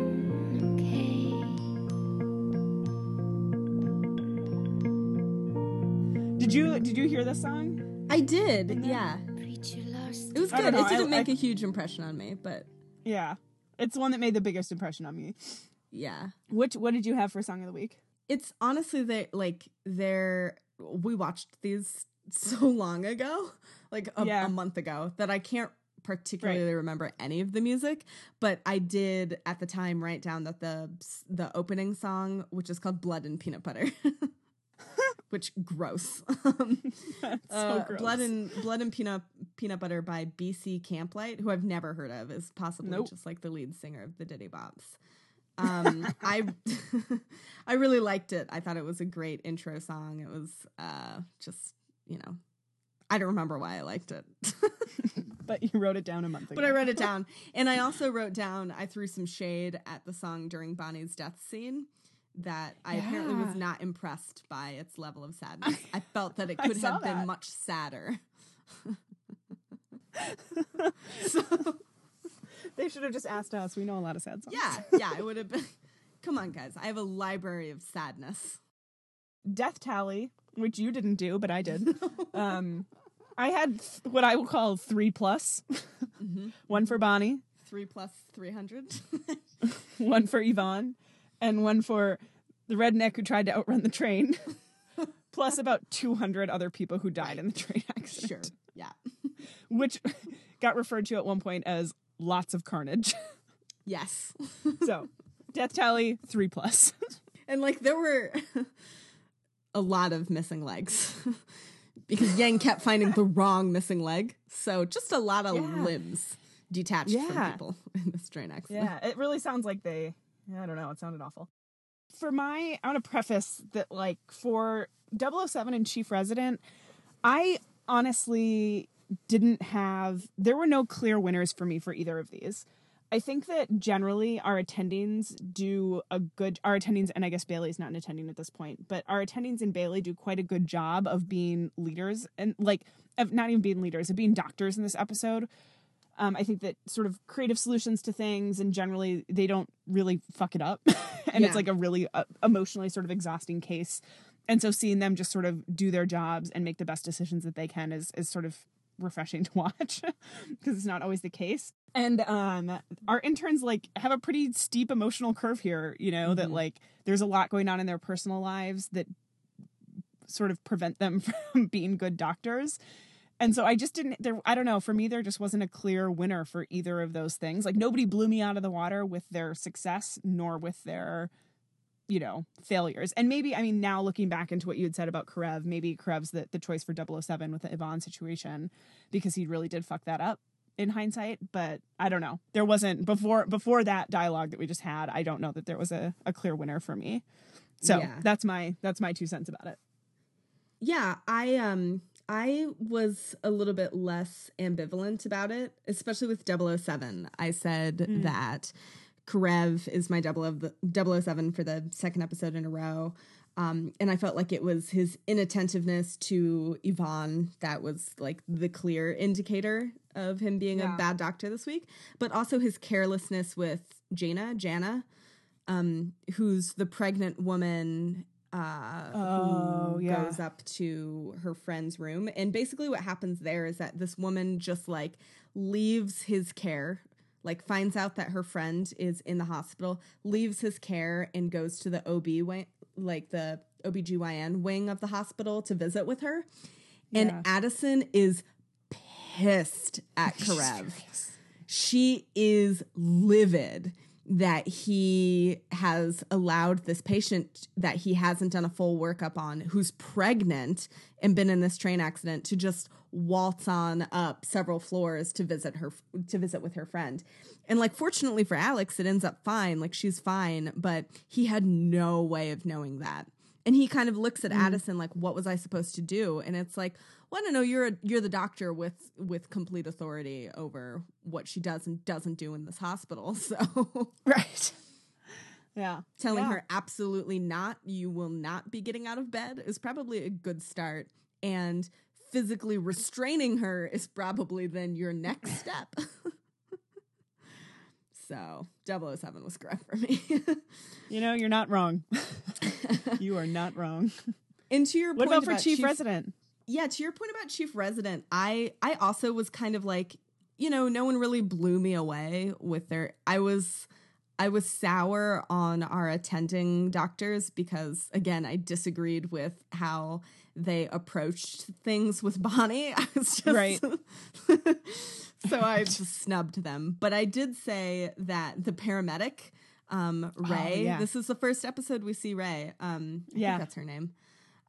Did you did you hear this song? I did. Yeah. Preacher lost. it was good. It didn't I- make I- a huge impression on me, but Yeah. It's the one that made the biggest impression on me. yeah. Which what did you have for song of the week? it's honestly they like they're we watched these so long ago like a, Yeah. a month ago that i can't particularly remember any of the music but i did at the time write down that the the opening song which is called blood and peanut butter which gross. Um, so uh, gross. blood and blood and peanut peanut butter by bc camplight who i've never heard of is possibly Nope. just like the lead singer of the Ditty Bops. Um i i really liked it. I thought it was a great intro song. It was uh just you know i don't remember why i liked it. But you wrote it down a month ago. but i wrote it down. And i also wrote down i threw some shade at the song during bonnie's death scene that I apparently was not impressed by its level of sadness. I felt that it could have been much sadder. so They should have just asked us. We know a lot of sad songs. yeah, yeah, it would have been. Come on, guys! I have a library of sadness. Death Tally, which you didn't do, but I did. um, I had th- what I will call three plus. one for Bonnie, Three plus three hundred. one for Yvonne, and one for the redneck who tried to outrun the train. plus about 200 other people who died in the train accident. sure. Yeah. Which got referred to at one point as lots of carnage. Yes. so, death tally, three plus. And like there were a lot of missing legs because Yang kept finding the wrong missing leg. So just a lot of Yeah. limbs detached from people in this train accident. Yeah, it really sounds like they. I don't know. It sounded awful. For my, I want to preface that, like, for 007 and Chief Resident, I honestly didn't have. There were no clear winners for me for either of these. I think that generally our attendings do a good. Our attendings, and I guess Bailey's not an attending at this point, but our attendings in Bailey do quite a good job of being leaders and, like, of not even being leaders, of being doctors in this episode. Um, I think that sort of creative solutions to things, and generally they don't really fuck it up, and Yeah. it's like a really uh, emotionally sort of exhausting case. And so seeing them just sort of do their jobs and make the best decisions that they can is is sort of refreshing to watch because it's not always the case. And um, our interns like have a pretty steep emotional curve here. You know that Mhm. like there's a lot going on in their personal lives that sort of prevent them from being good doctors. And so I just didn't there I don't know, for me there just wasn't a clear winner for either of those things. Like nobody blew me out of the water with their success nor with their you know, failures. And maybe I mean now looking back into what you had said about Karev, maybe Karev's the, the choice for 007 with the Yvonne situation because he really did fuck that up in hindsight, but I don't know. There wasn't before before that dialogue that we just had, I don't know that there was a, a clear winner for me. So Yeah. that's my that's my two cents about it. Yeah, I um I was a little bit less ambivalent about it, especially with 007. I said Mm. that Karev is my 007 for the second episode in a row. Um, and I felt like it was his inattentiveness to Yvonne that was like the clear indicator of him being Yeah. a bad doctor this week, but also his carelessness with Jana, Jana, um, who's the pregnant woman uh, Oh, who yeah. goes up to her friend's room. And basically, what happens there is that this woman just like leaves his care, like finds out that her friend is in the hospital, leaves his care, and goes to the OB, wing, like the OBGYN wing of the hospital to visit with her. And Yeah. Addison is pissed at Karev she is livid that he has allowed this patient that he hasn't done a full workup on who's pregnant and been in this train accident to just waltz on up several floors to visit her to visit with her friend. And like fortunately for alex it ends up fine. Like she's fine but he had no way of knowing that and he kind of looks at mm-hmm. addison like what was i supposed to do and it's like well, no, no, you're a, you're the doctor with with complete authority over what she does and doesn't do in this hospital. So Right. Yeah. telling Yeah. her absolutely not, you will not be getting out of bed is probably a good start. And physically restraining her is probably then your next step. so 007 was correct for me. You know, you're not wrong. you are not wrong. and to your What point about for Chief, Resident? yeah to your point about chief resident i i also was kind of like you know no one really blew me away with their i was i was sour on our attending doctors because again i disagreed with how they approached things with bonnie i was just Right. so i just snubbed them but i did say that the paramedic um ray Oh, yeah. this is the first episode we see ray um I Yeah. think that's her name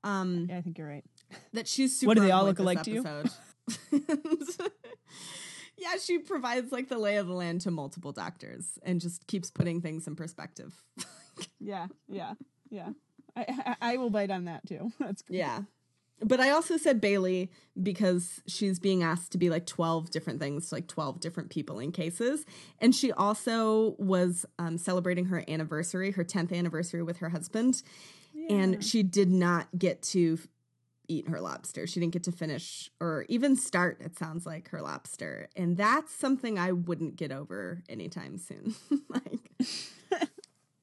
um Yeah, I think you're right. that she's super What, do they all look alike to you? yeah, she provides like the lay of the land to multiple doctors and just keeps putting things in perspective. Yeah, yeah, yeah. I, I, I will bite on that too. That's good. yeah. But I also said Bailey because she's being asked to be like 12 different things, like 12 different people in cases. And she also was um, celebrating her anniversary, her 10th anniversary with her husband. And she did not get to eat her lobster. She didn't get to finish or even start, it sounds like, her lobster. And that's something I wouldn't get over anytime soon. like,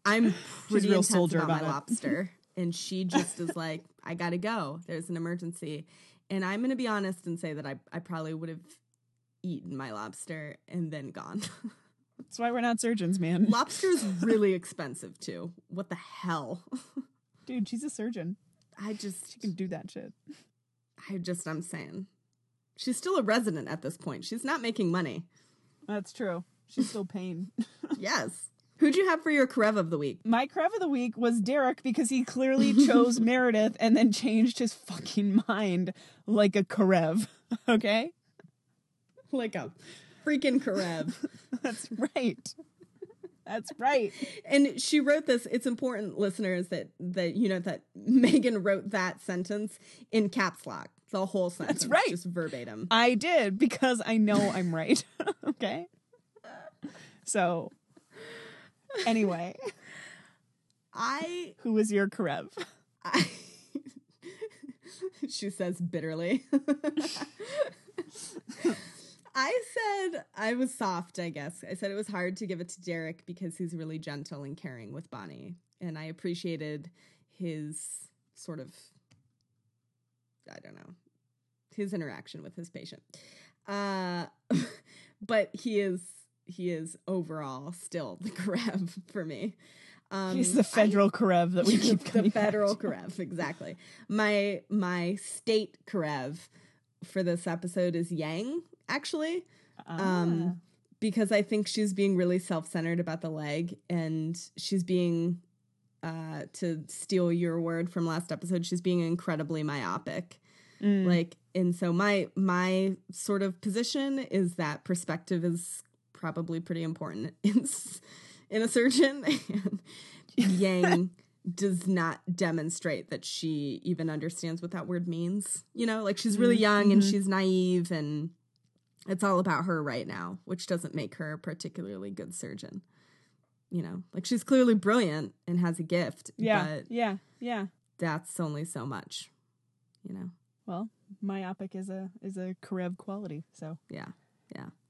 I'm pretty real intense soldier about, my it. lobster. And she just is like, I gotta go. There's an emergency. And I'm to be honest and say that I, I probably would have eaten my lobster and then gone. That's why we're not surgeons, man. Lobster's really expensive too. What the hell? Dude, she's a surgeon. I just She can do that shit. I just I'm saying. She's still a resident at this point. She's not making money. That's true. She's still paying. Yes. Who'd you have for your Karev of the week? My Karev of the week was Derek because he clearly chose Meredith and then changed his fucking mind like a Karev. Okay? Like a freaking Karev. That's right. That's right. and she wrote this. It's important, listeners, that that you know that Megan wrote that sentence in caps lock. The whole sentence. That's right. Just verbatim. I did because I know I'm right. okay? So, anyway, I who was your Karev? I she says bitterly. I said I was soft, I guess. I said it was hard to give it to Derek because he's really gentle and caring with Bonnie. And I appreciated his sort of I don't know, his interaction with his patient. Uh but he is he is overall still the Karev for me. Um, He's the I- federal Karev that we keep the federal. Karev, exactly. My my state Karev for this episode is Yang, actually. Ah. Um because I think she's being really self-centered about the leg and she's being uh to steal your word from last episode, she's being incredibly myopic. Mm. Like and so my my sort of position is that perspective is probably pretty important in in a surgeon and Yang does not demonstrate that she even understands what that word means. You know, like she's really young and Mhm. she's naive and it's all about her right now, which doesn't make her a particularly good surgeon. You know, like she's clearly brilliant and has a gift, yeah, but yeah, yeah. that's only so much. You know. Well, myopic is a is a Karev quality. So Yeah.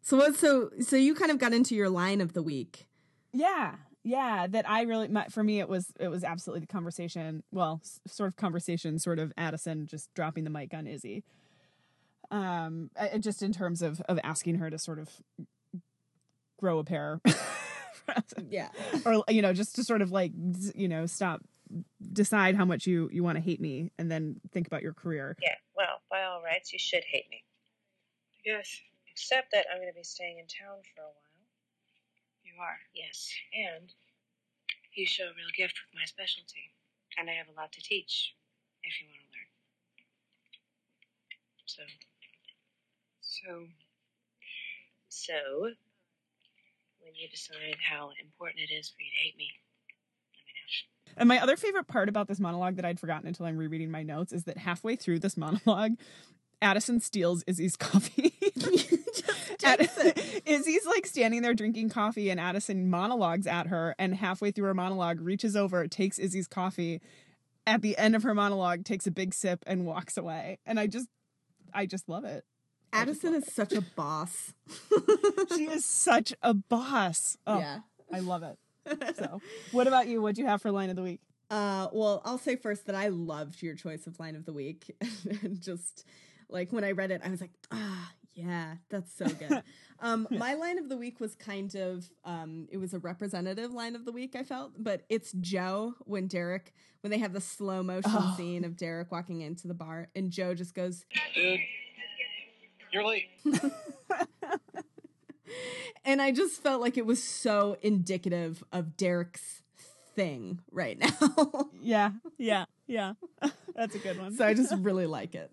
Yeah. So what so so you kind of got into your line of the week. yeah, yeah. That I really my, for me it was it was absolutely the conversation. Well, s- sort of conversation, sort of Addison just dropping the mic on Izzie. Um, uh, just in terms of of asking her to sort of grow a pair. Yeah. or you know just to sort of like you know stop decide how much you you want to hate me and then think about your career Yeah, well, by all rights, you should hate me. Yes, Except that I'm going to be staying in town for a while. you are. Yes, and you show a real gift with my specialty. And I have a lot to teach if you want to learn. So, So, so, when you decide how important it is for you to hate me, let me know. and my other favorite part about this monologue that i'd forgotten until i'm rereading my notes is that halfway through this monologue addison steals Izzie's coffee Add- Izzie's like standing there drinking coffee, and Addison monologues at her. And halfway through her monologue, reaches over, takes Izzie's coffee. At the end of her monologue, takes a big sip and walks away. And I just, I just love it. Addison is such a boss. She is such a boss. Oh, Yeah. I love it. So, what about you? What do you have for line of the week? Uh, well, I'll say first that I loved your choice of line of the week. and just like when I read it, I was like, ah, yeah, that's so good. um, my line of the week was kind of, um, it was a representative line of the week, I felt, but it's Joe when Derek, when they have the slow motion Oh. scene of Derek walking into the bar, and Joe just goes, Dude, you're late. and I just felt like it was so indicative of Derek's thing right now. Yeah, yeah, yeah. That's a good one. So I just really like it.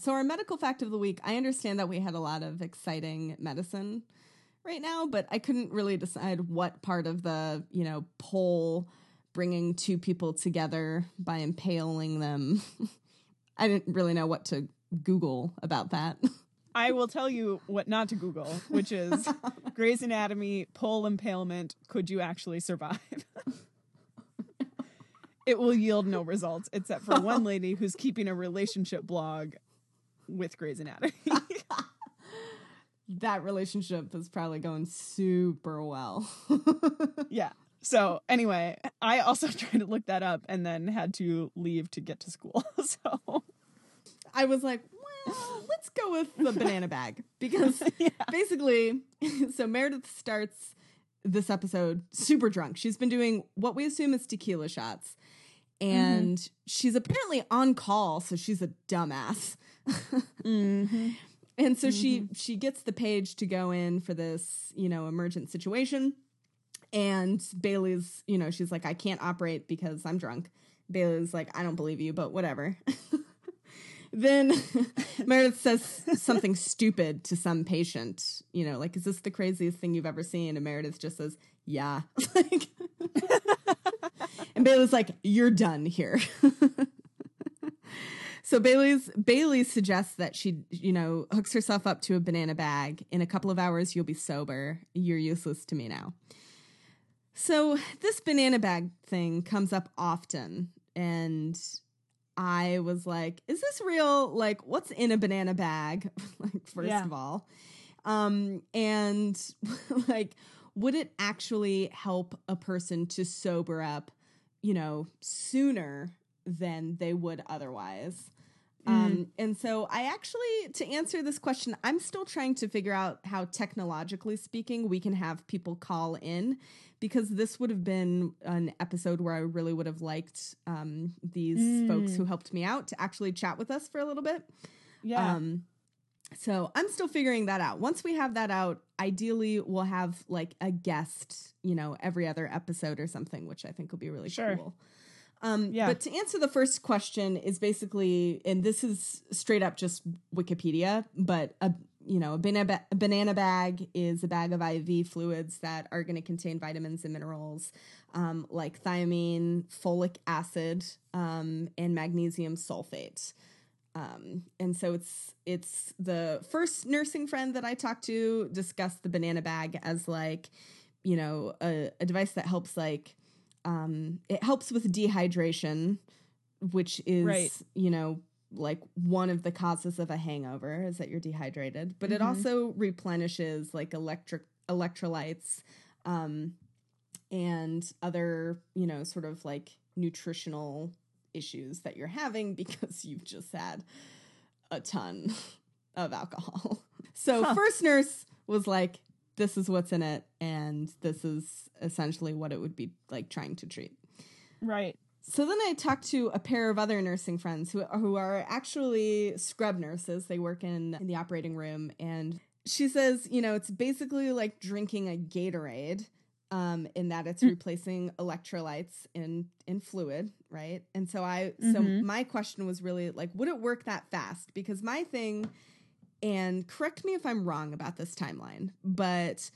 So our medical fact of the week, I understand that we had a lot of exciting medicine right now, but I couldn't really decide what part of the, you know, pole bringing two people together by impaling them. I didn't really know what to Google about that. I will tell you what not to Google, which is Grey's Anatomy pole impalement. Could you actually survive? it will yield no results except for one lady who's keeping a relationship blog with Grey's Anatomy. that relationship is probably going super well. yeah. So anyway, I also tried to look that up and then had to leave to get to school. So I was like, well, let's go with the banana bag because basically, so Meredith starts this episode super drunk. She's been doing what we assume is tequila shots, mm-hmm. and she's apparently on call, so she's a dumbass. Mm-hmm. And so she mm-hmm. she gets the page to go in for this, you know, emergent situation. And Bailey's, you know, she's like, I can't operate because I'm drunk. Bailey's like, I don't believe you, but whatever. then Meredith says something stupid to some patient, you know, like, is this the craziest thing you've ever seen? And Meredith just says, Yeah. like and Bailey's like, You're done here. So Bailey's Bailey suggests that she, you know, hooks herself up to a banana bag. In a couple of hours, you'll be sober. You're useless to me now. So this banana bag thing comes up often, and I was like, "Is this real? Like, what's in a banana bag?" like, first Yeah. of all, um, and like, would it actually help a person to sober up, you know, sooner than they would otherwise? Um, and so I actually, to answer this question, I'm still trying to figure out how technologically speaking we can have people call in because this would have been an episode where I really would have liked um, these folks who helped me out to actually chat with us for a little bit. Yeah. Um, so I'm still figuring that out. Once we have that out, ideally we'll have like a guest, you know, every other episode or something, which I think will be really Sure. cool. Um, Yeah. But to answer the first question is basically, and this is straight up just Wikipedia, but a you know a banana, ba- a banana bag is a bag of IV fluids that are going to contain vitamins and minerals um, like thiamine, folic acid, um, and magnesium sulfate. Um, and so it's it's the first nursing friend that I talked to discussed the banana bag as like, you know, a, a device that helps like um it helps with dehydration, which is Right. you know like one of the causes of a hangover is that you're dehydrated, but it also replenishes like electric electrolytes um and other, you know, sort of like nutritional issues that you're having because you've just had a ton of alcohol. So, first nurse was like, this is what's in it, and this is essentially what it would be like trying to treat. right. So then I talked to a pair of other nursing friends who who are actually scrub nurses. They work in, in the operating room, and she says, you know, it's basically like drinking a Gatorade, um, in that it's replacing electrolytes in in fluid, right? And so I, so my question was really like, would it work that fast? Because my thing, and correct me if I'm wrong about this timeline, but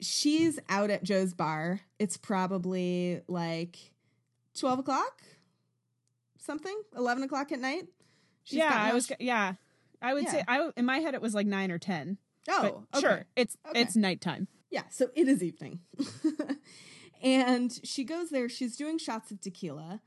she's out at Joe's bar. It's probably like 12 o'clock, something, 11 o'clock at night. She's yeah, I was. Yeah, I would say. I in my head it was like nine or ten. oh, okay. sure, it's Okay. it's nighttime. Yeah, so it is evening. and she goes there, she's doing shots of tequila.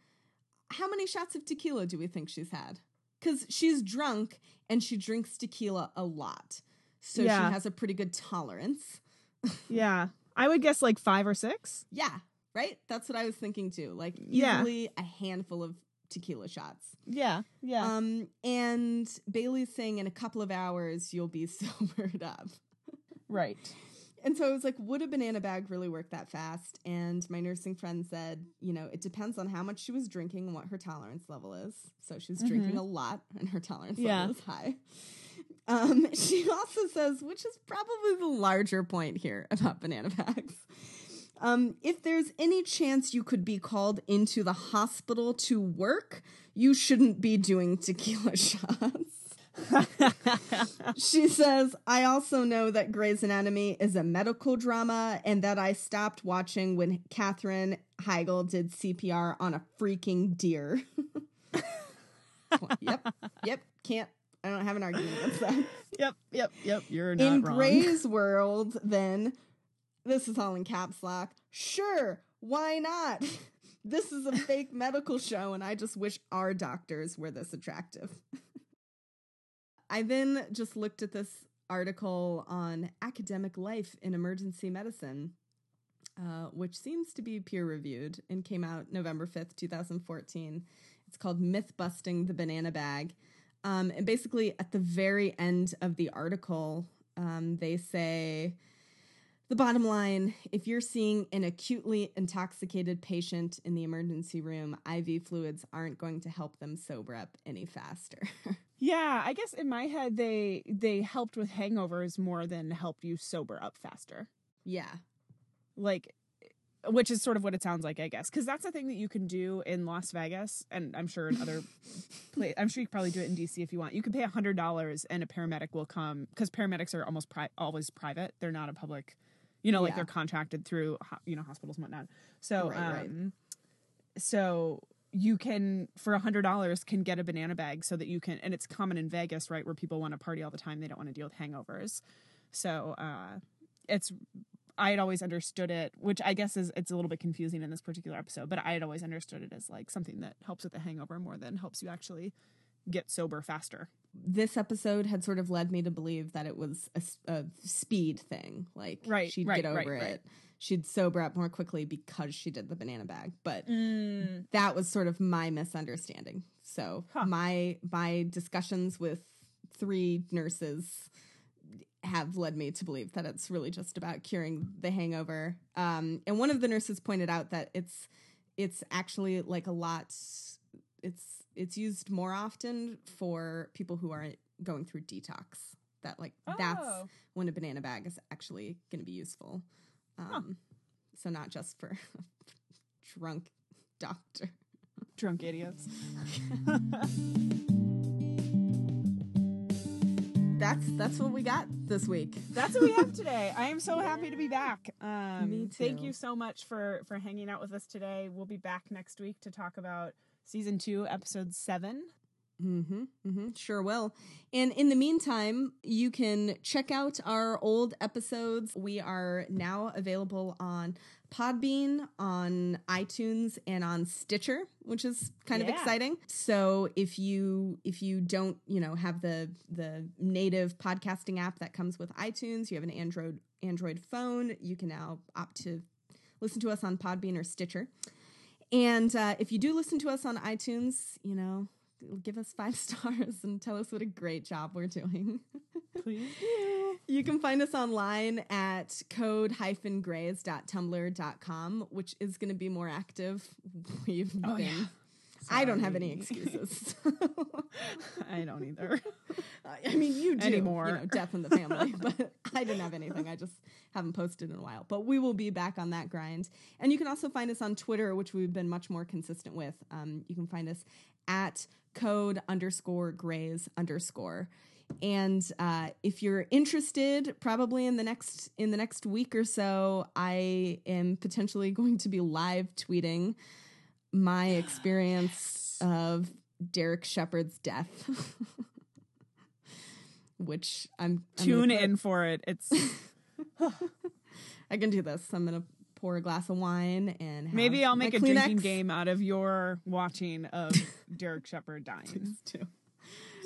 How many shots of tequila do we think she's had? Because she's drunk and she drinks tequila a lot. So Yeah. she has a pretty good tolerance. Yeah, I would guess like five or six. Yeah, right? That's what I was thinking too. Like Yeah. a handful of tequila shots. Yeah, yeah. Um, and Bailey's saying in a couple of hours you'll be sobered up. right. And so I was like, would a banana bag really work that fast? And my nursing friend said, you know, it depends on how much she was drinking and what her tolerance level is. So she's drinking a lot and her tolerance Yeah. level is high. Um, she also says, which is probably the larger point here about banana bags. Um, if there's any chance you could be called into the hospital to work, you shouldn't be doing tequila shots. she says, I also know that Grey's Anatomy is a medical drama and that I stopped watching when Katherine Heigl did CPR on a freaking deer. yep, yep, can't, I don't have an argument against that. Yep, yep, yep. You're not in wrong. Grey's world, then this is all in caps lock. Sure, why not? This is a fake medical show, and I just wish our doctors were this attractive. I then just looked at this article on academic life in emergency medicine, uh, which seems to be peer reviewed and came out November 5th, 2014. It's called Myth Busting the Banana Bag. Um, and basically, at the very end of the article, um, they say the bottom line if you're seeing an acutely intoxicated patient in the emergency room, IV fluids aren't going to help them sober up any faster. Yeah, I guess in my head they they helped with hangovers more than helped you sober up faster. yeah. Like which is sort of what it sounds like, I guess, because that's a thing that you can do in Las Vegas, and I'm sure in other, pla I'm sure you could probably do it in DC if you want. You can pay hundred dollars, and a paramedic will come because paramedics are almost pri- always private. They're not a public, you know, like Yeah. they're contracted through you know hospitals and whatnot. So, Right, right. um, so you can for a hundred dollars can get a banana bag so that you can, and it's common in Vegas, right, where people want to party all the time. They don't want to deal with hangovers. So, uh, it's I had always understood it, which I guess is it's a little bit confusing in this particular episode, but I had always understood it as like something that helps with the hangover more than helps you actually get sober faster. This episode had sort of led me to believe that it was a speed thing. Like, Right, she'd right, get over right, it. She'd sober up more quickly because she did the banana bag. But Mm. that was sort of my misunderstanding. So Huh. my my discussions with three nurses have led me to believe that it's really just about curing the hangover. Um, and one of the nurses pointed out that it's it's actually like a lot. It's it's used more often for people who are going through detox. That like that's Oh. when a banana bag is actually going to be useful. Um, So not just for drunk doctor. Drunk idiots. That's that's what we got this week. That's what we have today. I am so happy to be back. Um, Me Thank you so much for for hanging out with us today. We'll be back next week to talk about season two, episode seven. Mm-hmm, mm-hmm. Sure will. And in the meantime, you can check out our old episodes. We are now available on Podbean, on iTunes, and on Stitcher, which is kind of exciting. So if you if you don't, you know, have the the native podcasting app that comes with iTunes, you have an Android Android phone, you can now opt to listen to us on Podbean or Stitcher. And uh, if you do listen to us on iTunes, you know, give us five stars and tell us what a great job we're doing. Please do. you can find us online at code-grays.tumblr.com, which is going to be more active. We've Oh, been. yeah. I don't have any excuses. I don't either. I mean, you do Anymore. You know, death in the family, but I didn't have anything. I just haven't posted in a while. But we will be back on that grind. And you can also find us on Twitter, which we've been much more consistent with. Um, you can find us at code underscore grays underscore. And uh, if you're interested, probably in the next in the next week or so, I am potentially going to be live tweeting my experience of Derek Shepherd's death. Which I'm, I'm Tune in for it. It's I can do this. I'm gonna pour a glass of wine and have maybe I'll make a Kleenex. drinking game out of your watching of Derek Shepherd dying. Please do.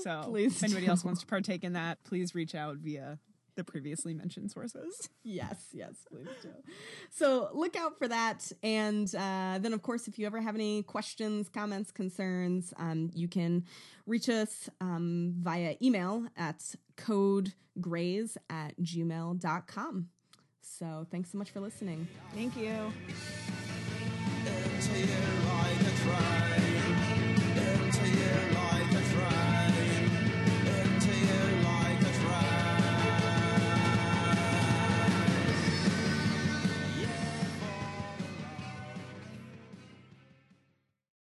So Please if anybody do. else wants to partake in that, please reach out via the previously mentioned sources. Yes, yes, please do. So look out for that. And uh, then, of course, if you ever have any questions, comments, concerns, um, you can reach us um, via email at codegrays at gmail.com. So thanks so much for listening. Thank you.